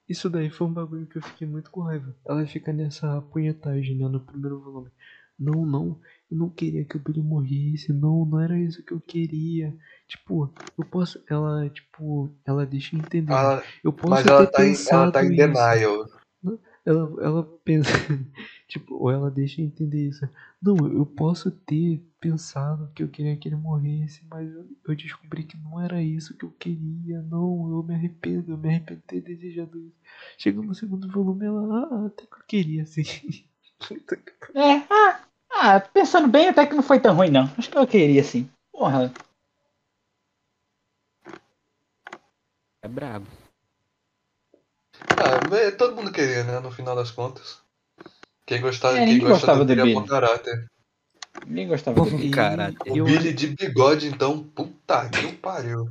Isso daí foi um bagulho que eu fiquei muito com raiva. Ela fica nessa punhetagem, né, no primeiro volume. Não, não, eu não queria que o Billy morresse, não, não era isso que eu queria. Tipo, eu posso, ela, tipo, ela deixa entender. Ela, eu posso mas ela tá, em, ela tá em denial. Ela, ela pensa, tipo, ou ela deixa entender isso. Não, eu posso ter pensado que eu queria que ele morresse, mas eu, eu descobri que não era isso que eu queria. Não, eu me arrependo, eu me arrependo de ter desejado isso. Chegou no segundo volume, ela, ah, até que eu queria, assim. é, ah, ah, pensando bem, até que não foi tão ruim, não. Acho que eu queria, sim. Porra. É brabo. Ah, todo mundo queria, né? No final das contas. Quem gostava, é, quem gostava dele é bom caráter. Ninguém gostava bom dele. Caráter. O Billy de bigode, então, puta que pariu.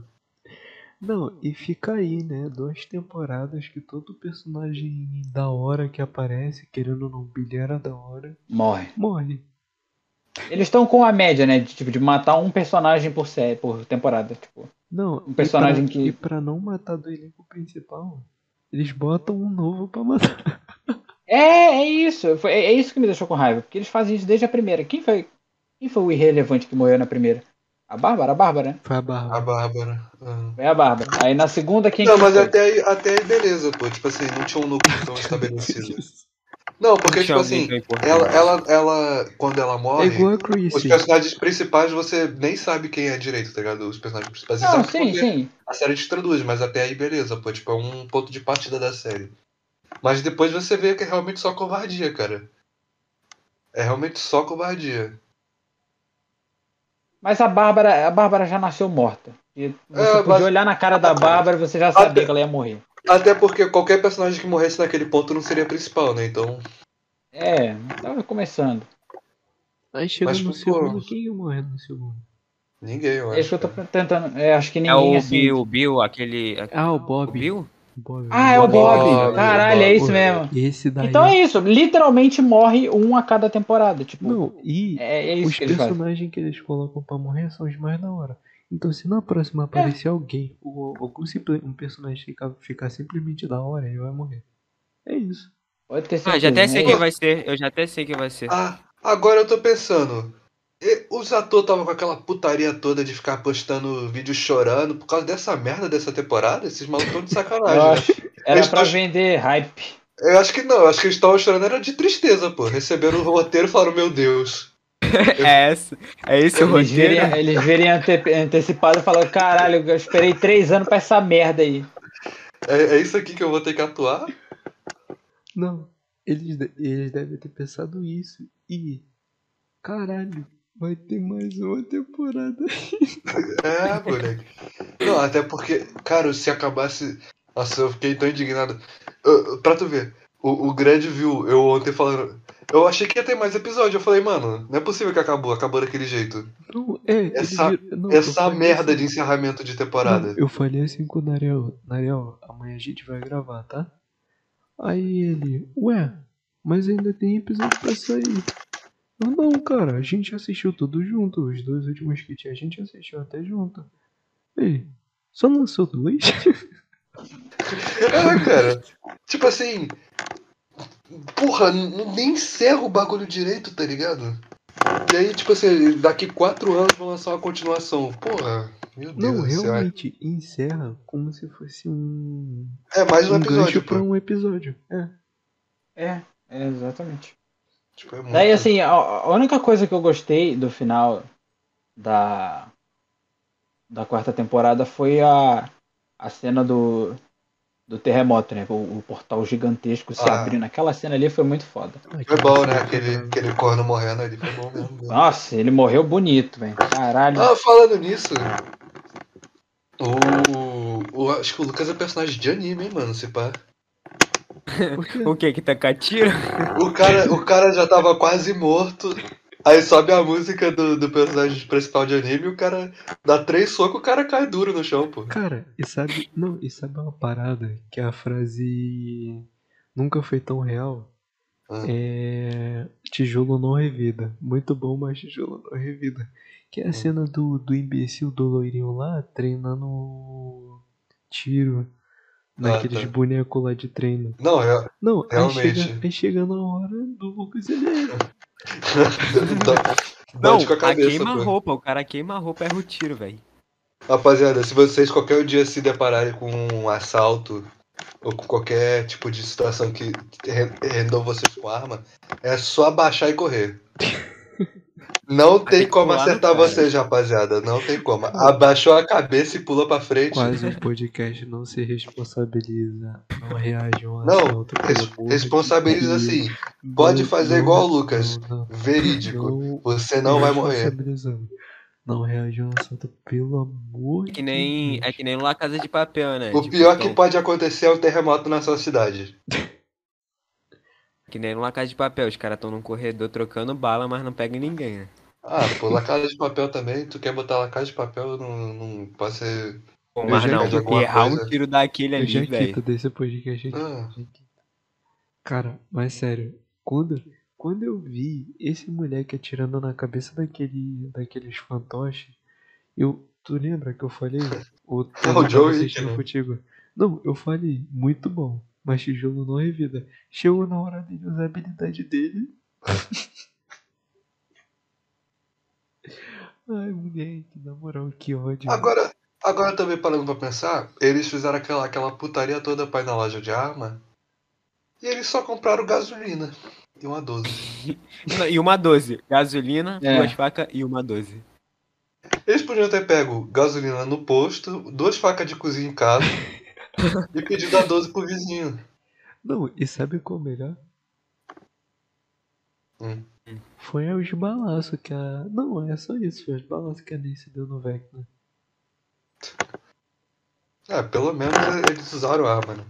Não, e fica aí, né? Duas temporadas que todo personagem da hora que aparece, querendo ou não, Billy era da hora. Morre. Morre. Eles estão com a média, né? De, tipo, de matar um personagem por série, por temporada. Tipo, não, um personagem e pra, que. E pra não matar do elenco principal, eles botam um novo pra matar. É, é isso. Foi, é isso que me deixou com raiva. Porque eles fazem isso desde a primeira. Quem foi, quem foi o irrelevante que morreu na primeira? A Bárbara? A Bárbara, né? Foi a Bárbara. A Bárbara. Uhum. Foi a Bárbara. Aí na segunda quem Não, mas até aí, até aí beleza, pô. Tipo assim, não tinha um núcleo tão estabelecido. Não, porque, tipo assim, ela, ela, ela, quando ela morre, é os personagens principais você nem sabe quem é direito, tá ligado? Os personagens principais. Não, sim, sim. A série te traduz, mas até aí beleza, pô. Tipo, é um ponto de partida da série. Mas depois você vê que é realmente só covardia, cara. É realmente só covardia. Mas a Bárbara, a Bárbara já nasceu morta. E você é, podia mas... olhar na cara da Bárbara e você já sabia até, que ela ia morrer. Até porque qualquer personagem que morresse naquele ponto não seria principal, né? Então. É, tava começando. Aí chegou no segundo, quem ia morrer no segundo? Ninguém, eu acho. É isso que eu tô tentando. É, acho que ninguém. É o assim... Bill, Bill, aquele. Ah, o Bob. O Bill? Bob. Ah, é o Bob. Bob. Caralho, é isso mesmo. Esse daí. Então é isso. Literalmente morre um a cada temporada. Tipo, não, e é, é os que personagens que eles colocam pra morrer são os mais da hora. Então, se na próxima aparecer é. alguém, ou algum um personagem ficar, ficar simplesmente da hora, ele vai morrer. É isso. Pode ter certeza. Ah, já até sei quem vai ser. Eu já até sei quem vai ser. Ah, agora eu tô pensando. Os atores estavam com aquela putaria toda de ficar postando vídeo chorando por causa dessa merda dessa temporada. Esses malucos estão de sacanagem. Acho, era eles pra tão... vender hype. Eu acho que não, eu acho que eles estavam chorando era de tristeza, pô. Receberam o roteiro e falaram, meu Deus. É, esse, é esse o roteiro. Eles verem ante, antecipado e falaram, caralho, eu esperei três anos pra essa merda aí. É, é isso aqui que eu vou ter que atuar? Não, eles, eles devem ter pensado isso. E, caralho, Vai ter mais uma temporada. é, moleque. Não, até porque, cara, se acabasse. Nossa, eu fiquei tão indignado. Eu, pra tu ver, o, o grande viu eu ontem falando. Eu achei que ia ter mais episódio. Eu falei, mano, não é possível que acabou, acabou daquele jeito. Não, é. Essa, viram, não, essa merda assim, de encerramento de temporada. Não, eu falei assim com o Nariel, Nariel, amanhã a gente vai gravar, tá? Aí ele, ué, mas ainda tem episódio pra sair. Não, não, cara, a gente assistiu tudo junto. Os dois últimos que tinha, a gente assistiu até junto. Ei, só lançou dois? é, cara. Tipo assim. Porra, nem encerra o bagulho direito, tá ligado? E aí, tipo assim, daqui quatro anos vão lançar uma continuação. Porra, meu Deus Não, do céu. realmente encerra como se fosse um. É mais um, um episódio, pra um episódio. É. É, é, exatamente. Tipo, é muito... Daí, assim, a, a única coisa que eu gostei do final da, da quarta temporada foi a, a cena do, do terremoto, né? O, o portal gigantesco se Ah. abrindo. Aquela cena ali foi muito foda. Foi bom, né? Aquele, aquele corno morrendo ali, foi bom mesmo. Nossa, ele morreu bonito, velho. Caralho. Ah, falando nisso. O, o. Acho que o Lucas é personagem de anime, hein, mano, se pá. O que? Que tá catira? O cara, o cara já tava quase morto. Aí sobe a música do, do personagem principal de anime e o cara dá três socos o cara cai duro no chão, pô. Cara, e sabe. Não, e sabe uma parada que a frase nunca foi tão real? Ah. É. Tijolo não revida. Muito bom, mas tijolo não revida. Que é a cena do, do imbecil do loirinho lá treinando tiro naqueles tá. bonecos lá de treino. Não, é. Não, aí Realmente. chega, aí chega na hora do Lucas ele Não, a a cabeça, queima pô. roupa. O cara queima a roupa, erra o tiro, velho. Rapaziada, se vocês qualquer dia se depararem com um assalto ou com qualquer tipo de situação que re- rendou vocês com arma, é só abaixar e correr. Não tem como acertar vocês, rapaziada. Não tem como. Abaixou a cabeça e pulou pra frente. Quase um podcast não se responsabiliza. Não reage um Não, res- de responsabiliza assim. Pode fazer não, igual o Lucas. não, não. Verídico. Não Você não vai morrer. Não reage um assalto, pelo amor É que nem, de Deus. é que nem La Casa de Papel, né? O Tipo, pior que então, pode acontecer é um terremoto na sua cidade. Que nem La Casa de Papel. Os caras tão num corredor trocando bala, mas não pegam ninguém, né? Ah, pô, La Casa de Papel também. Tu quer botar La Casa de Papel, não, não pode ser. Pô, Eu mas já não, errar um coisa. tiro daquele Eu já ali, velho. quito desse podcast aqui. Ah, já. Cara, mas sério, quando, quando eu vi esse moleque atirando na cabeça daquele, daqueles fantoches, eu. Tu lembra que eu falei? O, eu não o Joey, assistindo né? contigo. Não, eu falei, muito bom. Mas tijolo não revida. Chegou na hora dele usar a habilidade dele. Ai, moleque, na moral, que ódio. Agora, agora também parando pra pensar, eles fizeram aquela, aquela putaria toda pra ir na loja de arma. E eles só compraram gasolina. E uma 12. E uma 12. Gasolina, É. duas facas e uma 12. Eles podiam ter pego gasolina no posto, duas facas de cozinha em casa e pedido a 12 pro vizinho. Não, e sabe qual é o melhor? Hum. Foi os balaços que a. Não, é só isso, foi os balaços que a Nancy deu no Vecna. É, pelo menos eles usaram arma, né?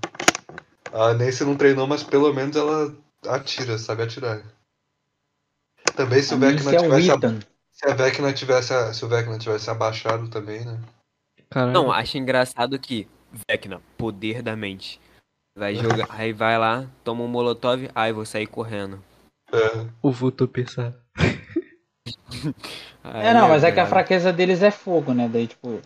A Nancy não treinou, mas pelo menos ela atira, sabe atirar. Também se o Vecna é tivesse. Ethan. Se a Vecna tivesse. Se o Vecna tivesse abaixado também, né? Caralho. Não, acho engraçado que Vecna, poder da mente. Vai jogar, aí vai lá, toma um molotov, aí vou sair correndo. É. O Voto pensar. É, não, mas é que a fraqueza deles é fogo, né? Daí, tipo,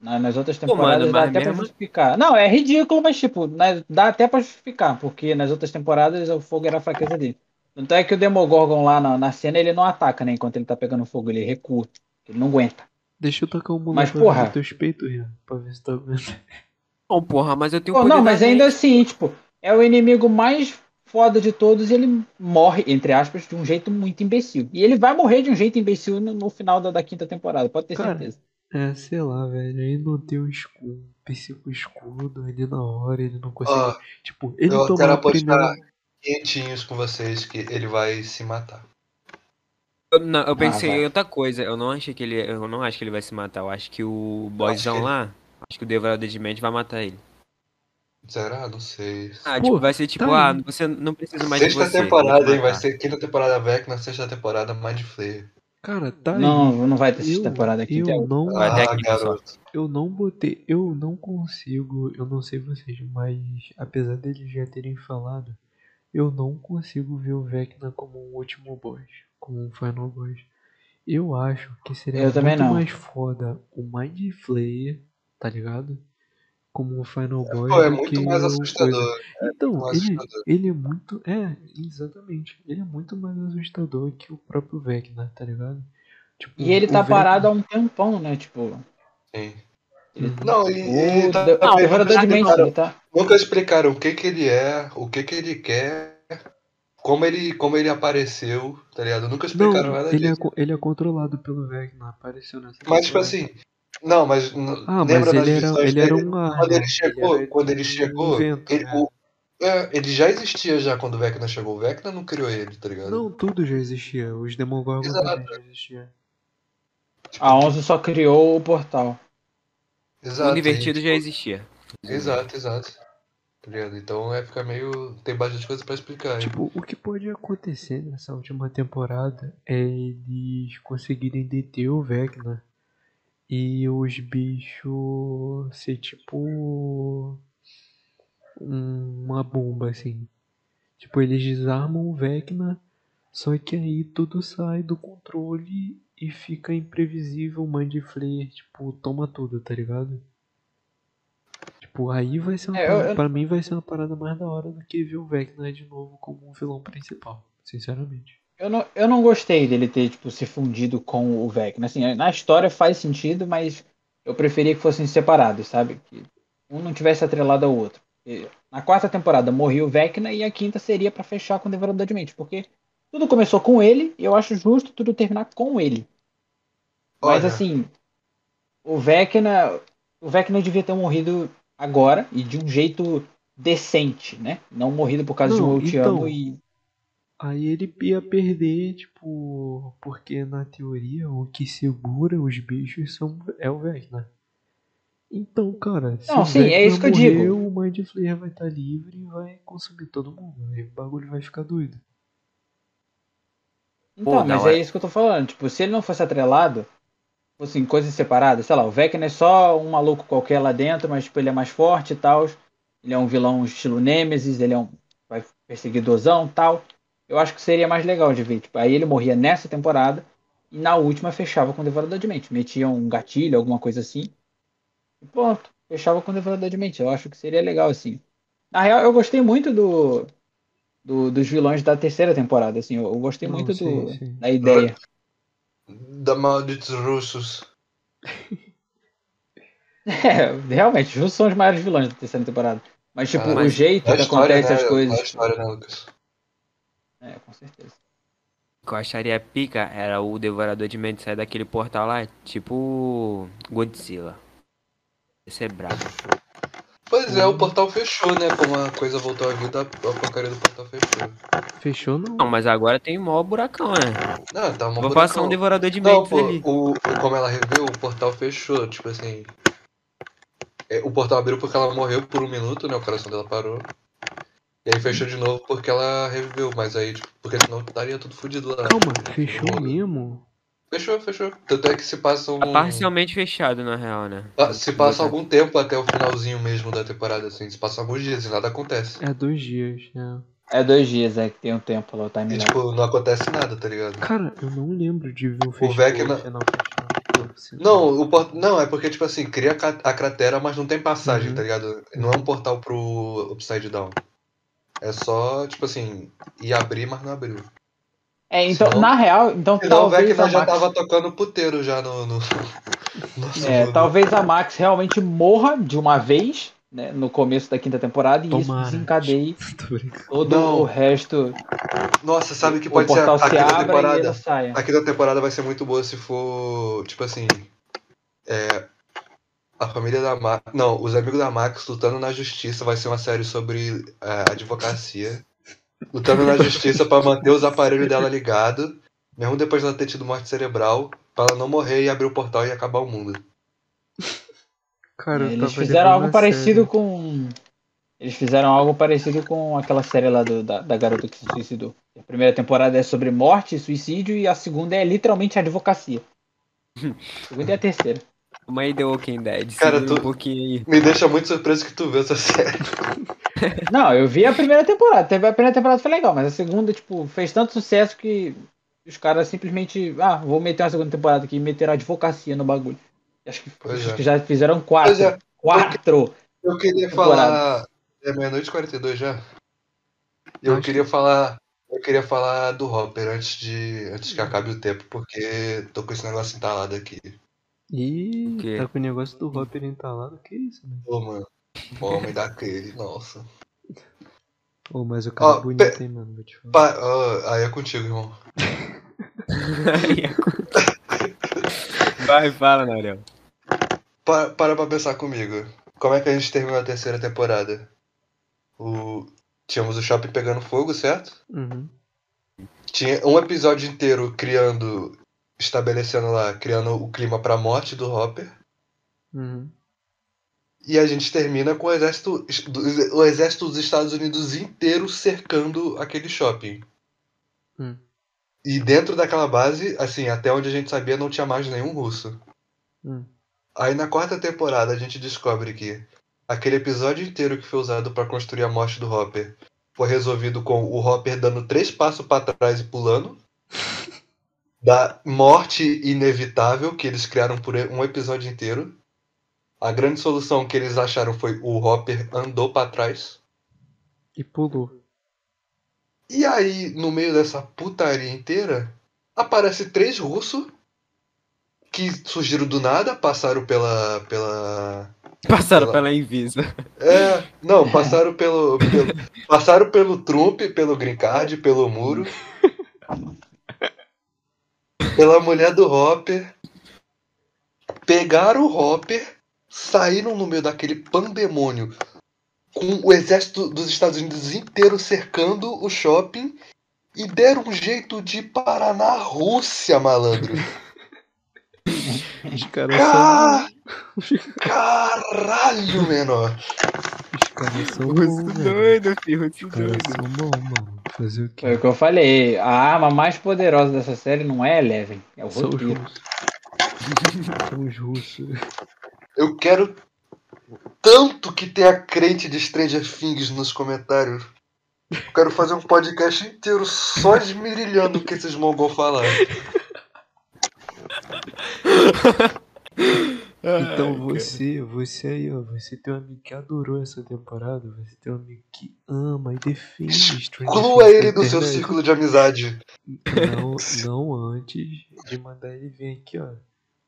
na- nas outras Pô, mano, temporadas dá mas até pra mesmo- justificar. Não, é ridículo, mas, tipo, na- dá até pra justificar, porque nas outras temporadas o fogo era a fraqueza dele. Tanto é que o Demogorgon lá na, na cena ele não ataca, né? Enquanto ele tá pegando fogo, ele recua. Ele não aguenta. Deixa eu tocar um Mas, molotov porra. nos teus peitos, Rian, pra ver se tá vendo. Não, porra, mas eu tenho Pô, poder não, mas ainda assim, tipo, é o inimigo mais foda de todos e ele morre, entre aspas, de um jeito muito imbecil. E ele vai morrer de um jeito imbecil no, no final da, da quinta temporada, pode ter Cara, certeza. É, sei lá, velho. Aí não tem o escudo, psico escudo ali na hora, ele não consegue. Ó, tipo, ele eu tomou quero primeira. quentinhos com vocês que ele vai se matar. Eu, não, eu pensei vai. em outra coisa. Eu não achei que ele. Eu não acho que ele vai se matar. Eu acho que o boyzão lá. Acho que o Devorador de Mente vai matar ele. Será? Não sei. Ah, Pô, tipo, vai ser tipo, tá ah, você não precisa mais de Sexta você. temporada, hein? Vai matar. ser quinta temporada Vecna, sexta temporada Mind Flayer. Cara, tá aí. Não, não vai ter essa eu, temporada aqui. eu não, Vai ter Ah, aqui, pessoal. garoto. eu não botei, eu não consigo, eu não sei vocês, mas apesar deles já terem falado, eu não consigo ver o Vecna como um último boss, como um final boss. Eu acho que seria Eu também muito não. mais foda o Mind Flayer, tá ligado? Como um Final Boy. Pô, é do muito que mais o assustador. coisa. Então, mais ele, assustador. ele é muito. É, exatamente. Ele é muito mais assustador que o próprio Vecna, tá ligado? Tipo, E ele o tá Vecna- parado há um tempão, né? Tipo. Sim. Uhum. Não, e, e O tá- o Devorador de nunca Mente, ele tá. Nunca explicaram o que que ele é, o que que ele quer, como ele, como ele apareceu, tá ligado? Nunca explicaram Não, nada ele é, disso. co- ele é controlado pelo Vecna, apareceu nessa Mas, tipo assim, não, mas Ah, mas lembra nas ele era, visões ele era dele? um ar, Quando ele chegou, era quando ele chegou, um vento, ele, né? o- é, ele já existia já quando o Vecna chegou. O Vecna não criou ele, tá ligado? Não, tudo já existia. Os Demogorgon Exato. também já existiam. Tipo, A 11 só criou o portal. O exato, mundo invertido já existia. Exato, exato. Tá ligado? Então é ficar meio. Tem bastante coisa pra explicar. Tipo, o que pode acontecer nessa última temporada é eles conseguirem deter o Vecna e os bichos ser tipo um- uma bomba assim. Tipo, eles desarmam o Vecna, só que aí tudo sai do controle e fica imprevisível, o Mind Flayer, tipo, toma tudo, tá ligado? Tipo, aí vai ser uma É, parada, eu- pra mim vai ser uma parada mais da hora do que ver o Vecna de novo como um vilão principal, sinceramente. Eu não, eu não gostei dele ter, tipo, se fundido com o Vecna. Assim, na história faz sentido, mas eu preferia que fossem separados, sabe? Que um não tivesse atrelado ao outro. E na quarta temporada morreu o Vecna e a quinta seria pra fechar com o Devorador de Mente, porque tudo começou com ele e eu acho justo tudo terminar com ele. Mas Olha, assim, o Vecna, o Vecna devia ter morrido agora e de um jeito decente, né? Não morrido por causa de Não, um eu te então, amo e Aí ele ia perder, tipo, porque na teoria o que segura os bichos são, é o Vecna. Então, cara, se Não, o sim, é isso que eu morrer, digo. o Mind Flayer vai estar livre e vai consumir todo mundo. Aí o bagulho vai ficar doido. Então, Pô, mas hora. é isso que eu tô falando. Tipo, se ele não fosse atrelado, fossem coisas separadas, sei lá, o Vecna é só um maluco qualquer lá dentro, mas tipo, ele é mais forte e tal. Ele é um vilão estilo Nemesis, ele é um vai perseguidorzão e tal. Eu acho que seria mais legal de ver. Tipo, aí ele morria nessa temporada e na última fechava com o Devorador de Mente. Metia um gatilho, alguma coisa assim. E pronto, fechava com o Devorador de Mente. Eu acho que seria legal assim. Na real, eu gostei muito do, do- dos vilões da terceira temporada, assim. Eu, eu gostei Não, muito sim, do, sim. da ideia. da malditos russos. É, realmente, os são os maiores vilões da terceira temporada. Mas, tipo, Ah, o mas jeito Da que acontece né? as coisas. Da história, né, Lucas? É, com certeza. O que eu acharia pica era o Devorador de Mentes sair daquele portal lá, tipo Godzilla. Esse é brabo. Pois é, o portal fechou, né? Como a coisa voltou à vida, a porcaria do portal fechou. Fechou não? Não, mas agora tem maior buracão, né? Não, tá uma Vou passar um Devorador de Não, Mentes pô, ali. o, o- como ela reveu, o portal fechou, tipo assim. é, O portal abriu porque ela morreu por um minuto, né? O coração dela parou. E aí fechou de novo porque ela reviveu, mas aí, tipo, porque senão estaria tudo fudido lá. Calma, fechou mesmo? Fechou, fechou. Tanto é que se passa um. Tá parcialmente fechado, na real, né? Se passa algum tempo até o finalzinho mesmo da temporada, assim. Se passa alguns dias e nada acontece. É dois dias, né? É dois dias, é que tem um tempo lá, o E tipo, não acontece nada, tá ligado? Cara, eu não lembro de ver o, fechado, o final fechado. Eu sinto- Não, o port... não, é porque, tipo assim, cria a cratera, mas não tem passagem, Uhum. tá ligado? Não é um portal pro Upside Down. É só, tipo assim, ir abrir, mas não abriu. É, então, Senão- na real, então Senão o talvez Vecna a já Max... tava tocando puteiro já no. no... no É, talvez a Max realmente morra de uma vez, né, no começo da quinta temporada, e Tomara. isso desencadeie todo Não. o resto. Nossa, sabe que o pode ser portal a se quinta temporada? A quinta temporada vai ser muito boa se for, tipo assim. É. A família da Max. Não, os amigos da Max lutando na justiça vai ser uma série sobre é, advocacia. Lutando na justiça pra manter os aparelhos dela ligados, mesmo depois dela ter tido morte cerebral, pra ela não morrer e abrir o portal e acabar o mundo. Cara, Eles tava fizeram algo parecido sério. com. Eles fizeram algo parecido com aquela série lá do- da, da garota que se suicidou. A primeira temporada é sobre morte e suicídio, e a segunda é literalmente advocacia. A segunda e a terceira. Uma aí The Walking Dead. Cara, tu- um pouquinho aí. Me deixa muito surpreso que tu vê essa série. Não, eu vi a primeira temporada. Teve- A primeira temporada foi legal, mas a segunda, tipo, fez tanto sucesso que os caras simplesmente. Ah, vou meter uma segunda temporada aqui e meteram advocacia no bagulho. Acho que, acho é. que já fizeram quatro. Pois é, Quatro! Eu queria falar. É meia-noite e 42 já? Eu Acho queria falar. Eu queria falar do Hopper antes de. antes que acabe o tempo, porque tô com esse negócio entalado aqui. Ih, tá com o negócio do Hopper entalado, que isso, né? Pô, mano. Homem daquele, nossa. Ô, mas o cara Ó, é bonito, pe- hein, mano, vou te falar. Pa- ó, aí é contigo, irmão. Vai, fala, Narel. Pa- para pra pensar comigo. Como é que a gente terminou a terceira temporada? O... Tínhamos o shopping pegando fogo, certo? Uhum. Tinha um episódio inteiro criando. Estabelecendo lá, criando o clima pra morte do Hopper. Uhum. E a gente termina com o exército, o exército dos Estados Unidos inteiro cercando aquele shopping. Hum. E dentro daquela base, assim, até onde a gente sabia, não tinha mais nenhum russo. Hum. Aí na quarta temporada a gente descobre que aquele episódio inteiro que foi usado pra construir a morte do Hopper foi resolvido com o Hopper dando três passos pra trás e pulando. Da morte inevitável que eles criaram por um episódio inteiro. A grande solução que eles acharam foi o Hopper andou pra trás. E pulou. E aí, no meio dessa putaria inteira, aparece três russos que surgiram do nada, passaram pela. pela. Passaram Pela- pela Invisa. É, não, passaram pelo, pelo- passaram pelo Trump, pelo Green Card, pelo muro. Pela mulher do Hopper. Pegaram o Hopper, saíram no meio daquele pandemônio com o exército dos Estados Unidos inteiro cercando o shopping e deram um jeito de parar na Rússia, malandro. Os caras Ca- são. Caralho, menor. Bons, velho. doido, filho, russo Os caras doido. são bons, mano. Fazer o Foi quê? o que eu falei. A arma mais poderosa dessa série não é Eleven, é o São roteiro. São os russos. Eu quero tanto que tenha crente de Stranger Things nos comentários. Eu quero fazer um podcast inteiro só esmirilhando o que esses mongol falaram. Então você, você aí, ó, você tem um amigo que adorou essa temporada, você tem um amigo que ama e defende Stranger Exclua ele do seu círculo de amizade. Não, não antes de mandar ele vir aqui, ó.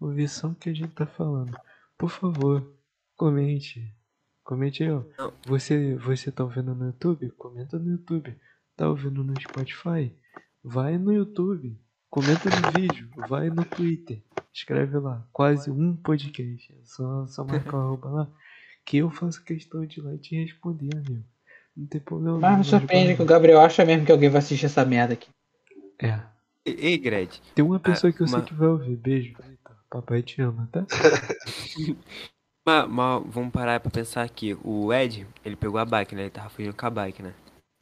Ouvir só o que a gente tá falando. Por favor, comente. Comente aí, ó. Não. Você, você tá ouvindo no YouTube? Comenta no YouTube. Tá ouvindo no Spotify? Vai no YouTube. Comenta no vídeo. Vai no Twitter. Escreve lá. Quase um podcast. É só, só marcar o arroba lá. Que eu faço questão de ir lá e te responder, amigo. Não tem problema. Mas não, me surpreende que o Gabriel acha mesmo que alguém vai assistir essa merda aqui. É. Ei, Gred. Tem uma pessoa que eu sei mas- que vai ouvir. Beijo. Papai te ama, tá? Mas, mas vamos parar pra pensar aqui. O Ed, ele pegou a bike, né? Ele tava fugindo com a bike, né?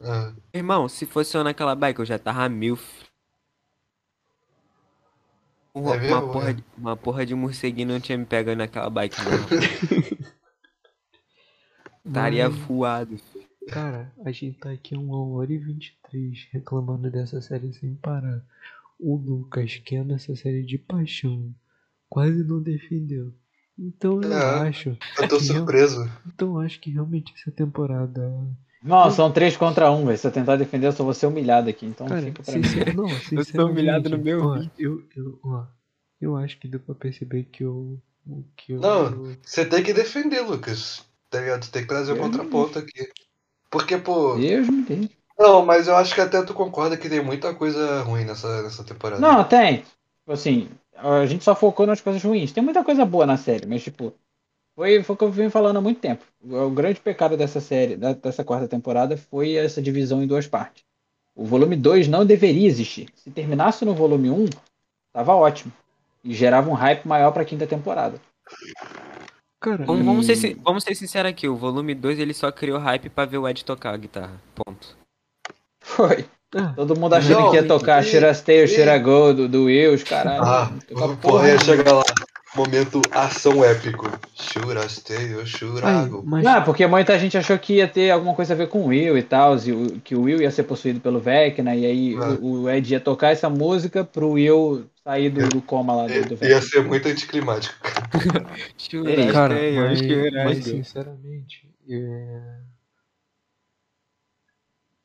Ah, Irmão, se fosse eu naquela bike, eu já tava mil. Uma, É uma, porra, é? de- uma porra de morceguinho não tinha me pegado naquela bike, não. Estaria voado. Cara, a gente tá aqui uma hora e 23 reclamando dessa série sem parar. O Lucas, que é nessa série de paixão, quase não defendeu. Então eu É. acho. eu tô surpreso. Então eu acho que realmente essa temporada. Não, são três contra um, velho. Se eu tentar defender, eu só vou ser humilhado aqui. Então Cara, fica pra mim. não, sinceramente. humilhado no meu ó, vídeo. eu, eu, ó, eu acho que deu pra perceber que eu. Que eu Não. Você tem que defender, Lucas. Tá ligado? Tu tem que trazer o Eu contraponto aqui. Porque, pô. Deus me livre. Não, mas eu acho que até tu concorda que tem muita coisa ruim nessa, nessa temporada. Não, tem. Tipo assim, a gente só focou nas coisas ruins. Tem muita coisa boa na série, mas tipo, foi, foi o que eu venho falando há muito tempo. O grande pecado dessa série, dessa quarta temporada, foi essa divisão em duas partes. O volume 2 não deveria existir. Se terminasse no volume 1, tava ótimo. E gerava um hype maior pra quinta temporada. Cara, Vamos, vamos ser, vamos ser sinceros aqui, o volume 2 ele só criou hype pra ver o Ed tocar a guitarra. Ponto. Foi. ah, Todo mundo achando Não, que ia tocar e- Shira Stay, e- Shira Go do, do Wills, caralho. Ah, porra, ia chegar lá. Momento ação épico. Churasteio, churago. Mas... Não, porque muita gente achou que ia ter alguma coisa a ver com o Will e tal, que o Will ia ser possuído pelo Vecna, e aí ah. o, o, Ed ia tocar essa música pro Will sair do, do coma lá do, do Vecna. Ia ser muito anticlimático. Churasteio, Cara, mas, mas sinceramente, é...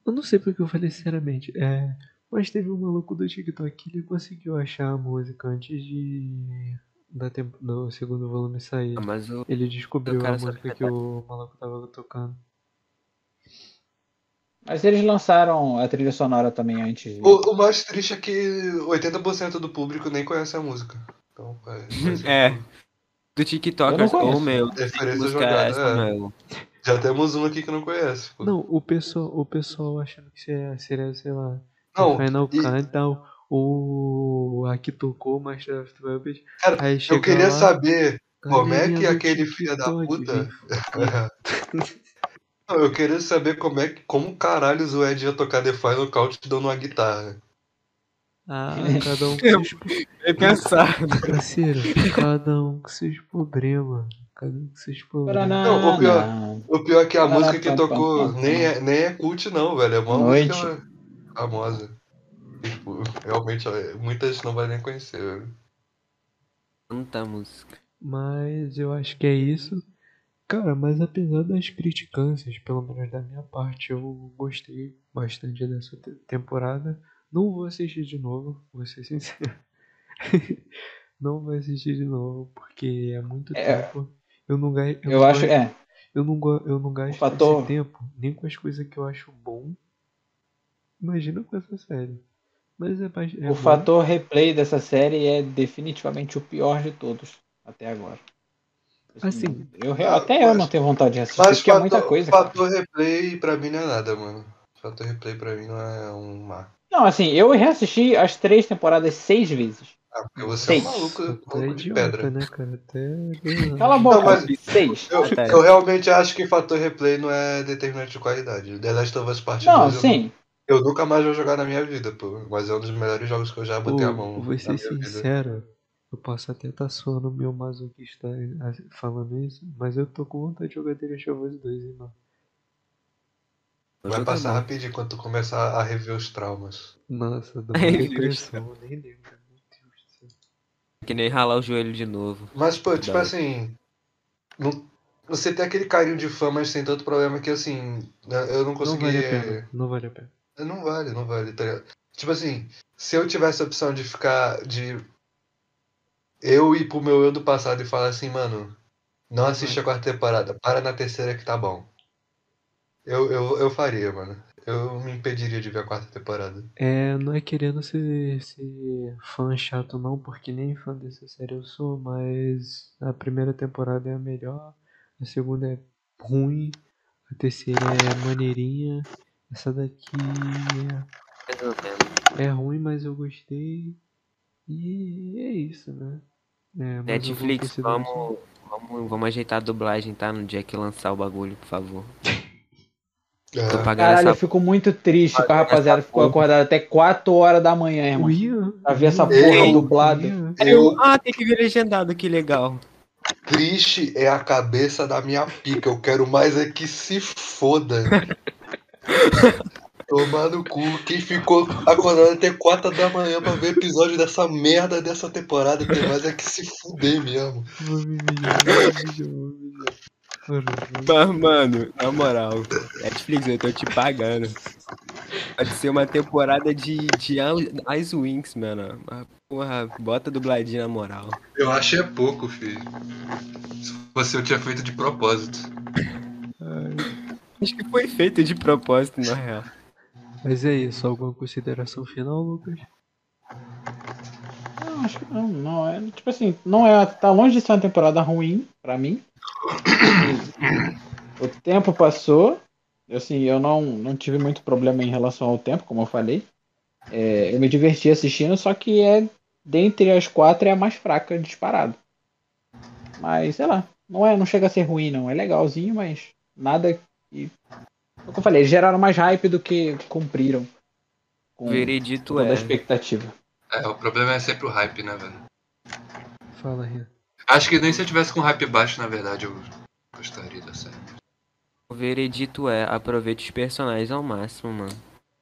eu não sei porque eu falei sinceramente, é... mas teve um maluco do TikTok que ele conseguiu achar a música antes de da tempo, do segundo volume sair. Ah, mas o, ele descobriu a música que o maluco tava tocando. Mas eles lançaram a trilha sonora também antes. O, o mais triste é que 80% do público nem conhece a música. Então, é. é. Do TikTok, eu não meu. Referência jogada, é. Meu. Já temos um aqui que não conhece. Pô. Não, o pessoal, o pessoal achando que seria, sei lá, não, Final e... Countdown o a que tocou Master of Puppets. Cara, eu queria lá, saber como é que aquele filho da puta. eu queria saber como é que. Como caralho o Ed ia tocar The Final Countdown numa guitarra. Ah, cada um com seus É pensar. Parceiro, cada um com seus problemas. Cada um com seus problemas. Não, o pior, o pior é que a música que tocou nem é, nem é cult, não, velho. É uma música famosa. Tipo, realmente, muita gente não vai nem conhecer. Tanta música. Mas eu acho que é isso. Cara, mas apesar das criticâncias, pelo menos da minha parte, eu gostei bastante dessa temporada. Não vou assistir de novo, vou ser sincero. não vou assistir de novo, porque é muito é, tempo. Eu não gasto. Eu, eu acho, é. Eu não, eu não gasto fator... esse tempo nem com as coisas que eu acho bom. Imagina com essa série. Mas é, é o bom. fator replay dessa série é definitivamente o pior de todos até agora. Assim, assim eu, até mas, eu não tenho vontade de assistir, mas porque fator, é muita coisa. Fator cara. replay pra mim não é nada, mano. Fator replay pra mim não é um mar. Não, assim, eu reassisti as três temporadas seis vezes. Ah, porque você seis. é um maluco, maluco de pedra. Né, cara? Até... Cala a boca, não, mas seis. Eu, eu, realmente acho que fator replay não é determinante de qualidade. The Last of Us Part Não, sim. Eu nunca mais vou jogar na minha vida, pô. Mas é um dos melhores jogos que eu já botei a mão. Vou ser sincero, vida. eu posso até estar tá suando meu masoquista falando isso, mas eu tô com vontade de jogar The Last of Us 2, irmão. Vai passar rapidinho quando tu começar a rever os traumas. Nossa, dá uma depressão, nem lembro. Meu Deus do céu. Que nem ralar o joelho de novo. Mas, pô, tipo assim. Não, você tem aquele carinho de fã, mas tem tanto problema que assim. Eu não consegui. Não vale a pena. Não vale a pena. Não vale, não vale, tá? Tipo assim, se eu tivesse a opção de ficar. de. Eu ir pro meu eu do passado e falar assim, mano, não assiste a quarta temporada, para na terceira que tá bom. Eu, eu, eu faria, mano. Eu me impediria de ver a quarta temporada. É, não é querendo ser, ser fã chato não, porque nem fã dessa série eu sou, mas a primeira temporada é a melhor, a segunda é ruim, a terceira é maneirinha essa daqui é, é ruim, mas eu gostei. E é isso, né? É, Netflix, vamos, vamos, vamos ajeitar a dublagem, tá? No dia que lançar o bagulho, por favor. É. Caralho, essa... eu fico muito triste com a rapaziada. Ficou acordado até 4 horas da manhã, irmão. Pra ver essa porra dublada. Eu... Ah, tem que ver legendado, que legal. Triste é a cabeça da minha pica. Eu quero mais é que se foda. Tomar no cu. Quem ficou acordado até 4 da manhã pra ver episódio dessa merda dessa temporada tem mais é que se fuder mesmo. Mas, mano, na moral, Netflix, eu tô te pagando. Pode ser uma temporada de, de Ice Wings, mano. Mas, porra, bota dubladinha na moral. Eu acho é pouco, filho. Se fosse eu tinha feito de propósito. Ai. Acho que foi feito de propósito, na real. Mas é isso, alguma consideração final, Lucas? Não, acho que não, não é. Tipo assim, não é. Tá longe de ser uma temporada ruim pra mim. O tempo passou. Assim, eu não, não tive muito problema em relação ao tempo, como eu falei. É, eu me diverti assistindo, só que é dentre as quatro é a mais fraca disparado. Mas sei lá, não é, não chega a ser ruim não, é legalzinho, mas nada e, como eu falei, geraram mais hype do que cumpriram. Com Veredito toda é. a expectativa. É, o problema é sempre o hype, né, velho? Fala, Ria. Acho que nem se eu tivesse com hype baixo, na verdade, eu gostaria da série. O veredito é aproveite os personagens ao máximo, mano.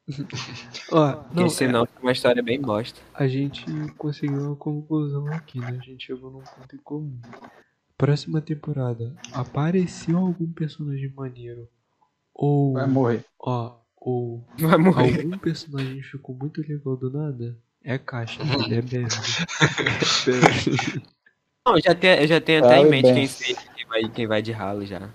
Ó, Porque não, senão fica uma história bem bosta. a gente conseguiu uma conclusão aqui, né? A gente chegou num ponto em comum. Próxima temporada, apareceu algum personagem maneiro? Ou, Vai morrer. ó, ou Vai morrer. algum personagem ficou muito legal do nada? É caixa, ele é merda. Não, eu já tenho, eu já tenho até em mente bem. quem, quem, vai, quem vai de ralo já.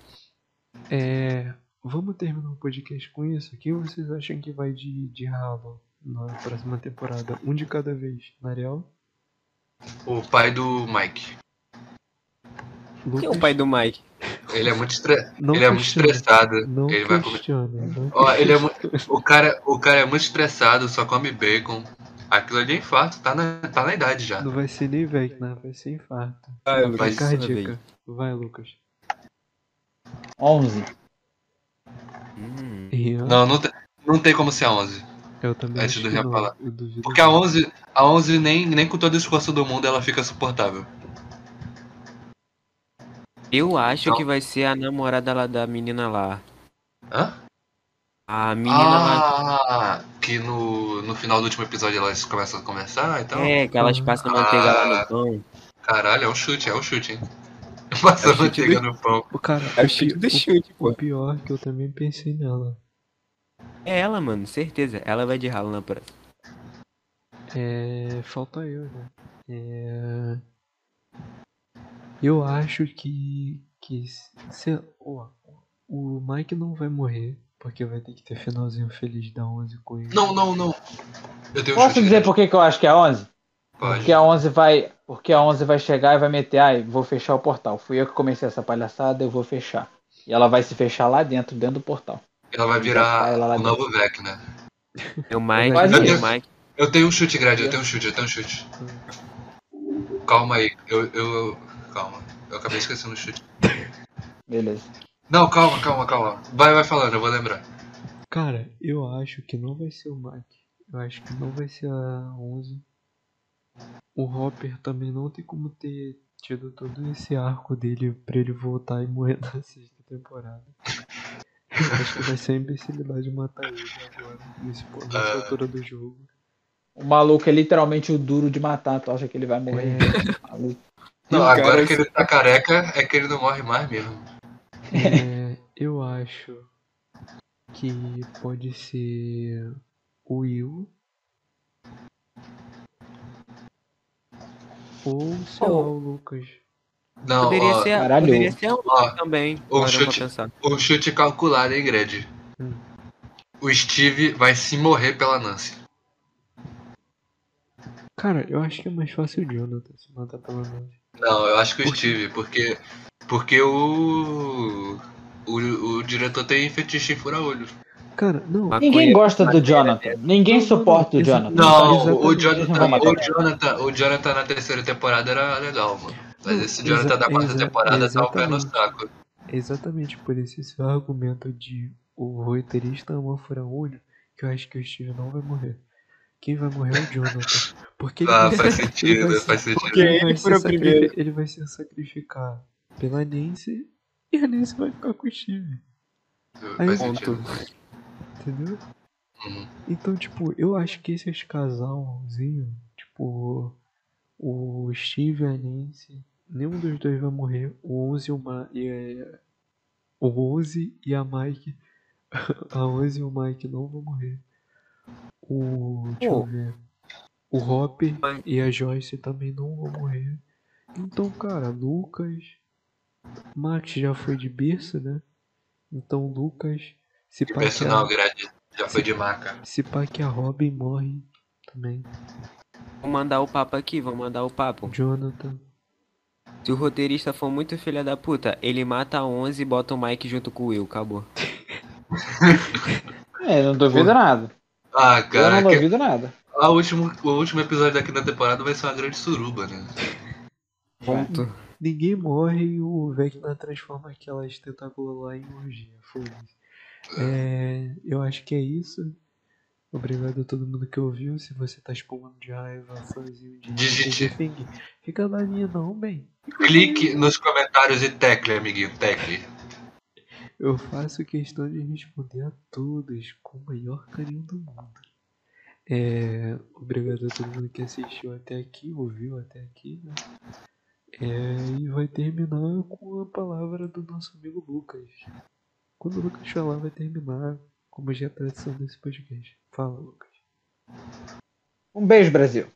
É, vamos terminar o podcast com isso? Quem vocês acham que vai de, de ralo na próxima temporada? Um de cada vez, Nariel? O pai do Mike. Lucas? Quem é o pai do Mike? Ele é muito, estre... Não ele é muito estressado. Não ele vai comer. Ó, ele é mu- o, cara, o cara é muito estressado, só come bacon. Aquilo ali é infarto, tá na, tá na idade já. Não vai ser nem Vecna, vai ser infarto. Vai, Lucas, Cardíaca. Vai, Lucas. 11. Hum. Não, não tem, não tem como ser a 11. eu também antes acho do não. falar. Eu duvido. Porque a 11, a 11 nem, nem com todo o esforço do mundo ela fica suportável. Eu acho Não. que vai ser a namorada lá da menina lá. Hã? A menina lá. Ah, que no, no final do último episódio elas começam a conversar e tal. É, que elas passam manteiga lá Ah. no pão. Caralho, é um chute, é um chute, hein? Passa É o chute manteiga no pão. O cara, É o chute do chute, o pô. pior é que eu também pensei nela. É ela, mano, certeza. Ela vai de ralo na próxima. É. Falta eu, né? É. Eu acho que. que se, ó, o Mike não vai morrer, porque vai ter que ter finalzinho feliz da 11 com ele. Não, não, não. Eu tenho Posso dizer por que que eu acho que é a 11? Pode. Porque a 11 vai, porque a 11 vai chegar e vai meter, ai, vou fechar o portal. Fui eu que comecei essa palhaçada, eu vou fechar. E ela vai se fechar lá dentro, dentro do portal. Ela vai virar lá o novo Vec, né? É o Mike, Quase é o isso. Mike. Eu tenho um chute grande, eu tenho um chute, eu tenho um chute. Calma aí, eu. eu calma. Eu acabei esquecendo o chute. Beleza. Não, calma, calma, calma. Vai, vai falando, eu vou lembrar. Cara, eu acho que não vai ser o Mike. Eu acho que não vai ser a 11. O Hopper também não tem como ter tido todo esse arco dele pra ele voltar e morrer na sexta temporada. Eu acho que vai ser a imbecilidade de matar ele agora, nesse, nessa Ah. altura do jogo. O maluco é literalmente o duro de matar. Tu acha que ele vai morrer? É. Maluco. Não, agora cara que ele tá careca, é que ele não morre mais mesmo. É, eu acho que pode ser o Will. Ou, sei lá, Oh. o Lucas. Não, Poderia ó, ser, caralho. poderia ser Ó, também. o agora eu vou chute- o chute calculado, hein, Gred? Hum. O Steve vai se morrer pela Nancy. Cara, eu acho que é mais fácil o Jonathan se matar pela nave. Não, eu acho que o Steve, porque. Porque o. O, o diretor tem fetiche em fura-olho. Cara, não. Ninguém gosta do Jonathan. Ninguém suporta o Jonathan. Não, o Jonathan, matar o. Jonathan, o Jonathan na terceira temporada era legal, mano. Mas esse Jonathan da quarta temporada tá o pé no exatamente. saco. Exatamente por esse seu argumento de o roteirista ama fura-olho, que eu acho que o Steve não vai morrer. Quem vai morrer é o Jonathan. Porque ele Ah, vai faz sentido, vai faz se- sentido. Porque ele vai se primeiro. Ele vai se sacrificar pela Nancy e a Nancy vai ficar com o Steve. Aí- Faz Ponto. Entendeu? Uhum. Então, tipo, eu acho que esses casalzinho, tipo, o Steve e a Nancy, nenhum dos dois vai morrer. O 11 e o Ma e a- o 11 e a Mike, a 11 e o Mike não vão morrer. O, deixa eu Pô. ver. O Hopper Mas- e a Joyce também não vão morrer. Então, cara, Lucas, Max já foi de berço, né? Então, Lucas, se De pá berço que a- não, grande. Já foi de maca. se pá que a Robin morre também. Vou mandar o papo aqui, vou mandar o papo. Jonathan. Se o roteirista for muito filha da puta, ele mata a 11 e bota o Mike junto com o Will, acabou. É, não duvido nada. Ah, Eu cara, não que- duvido nada. a último, o último episódio da quinta temporada vai ser uma grande suruba, né? Ponto. Ninguém morre e o Vecna transforma aquelas tentáculas lá em orgia. Foda-se. É, eu acho que é isso. Obrigado a todo mundo que ouviu. Se você tá espumando de raiva, fãzinho de Digite. Fica na minha não, bem. Clique nos comentários e tecle, amiguinho, tecle. Eu faço questão de responder a todos com o maior carinho do mundo. É, obrigado a todo mundo que assistiu até aqui, ouviu até aqui, né? É, e vai terminar com a palavra do nosso amigo Lucas. Quando o Lucas falar, vai terminar, como já é tradição desse podcast. Fala, Lucas. Um beijo, Brasil.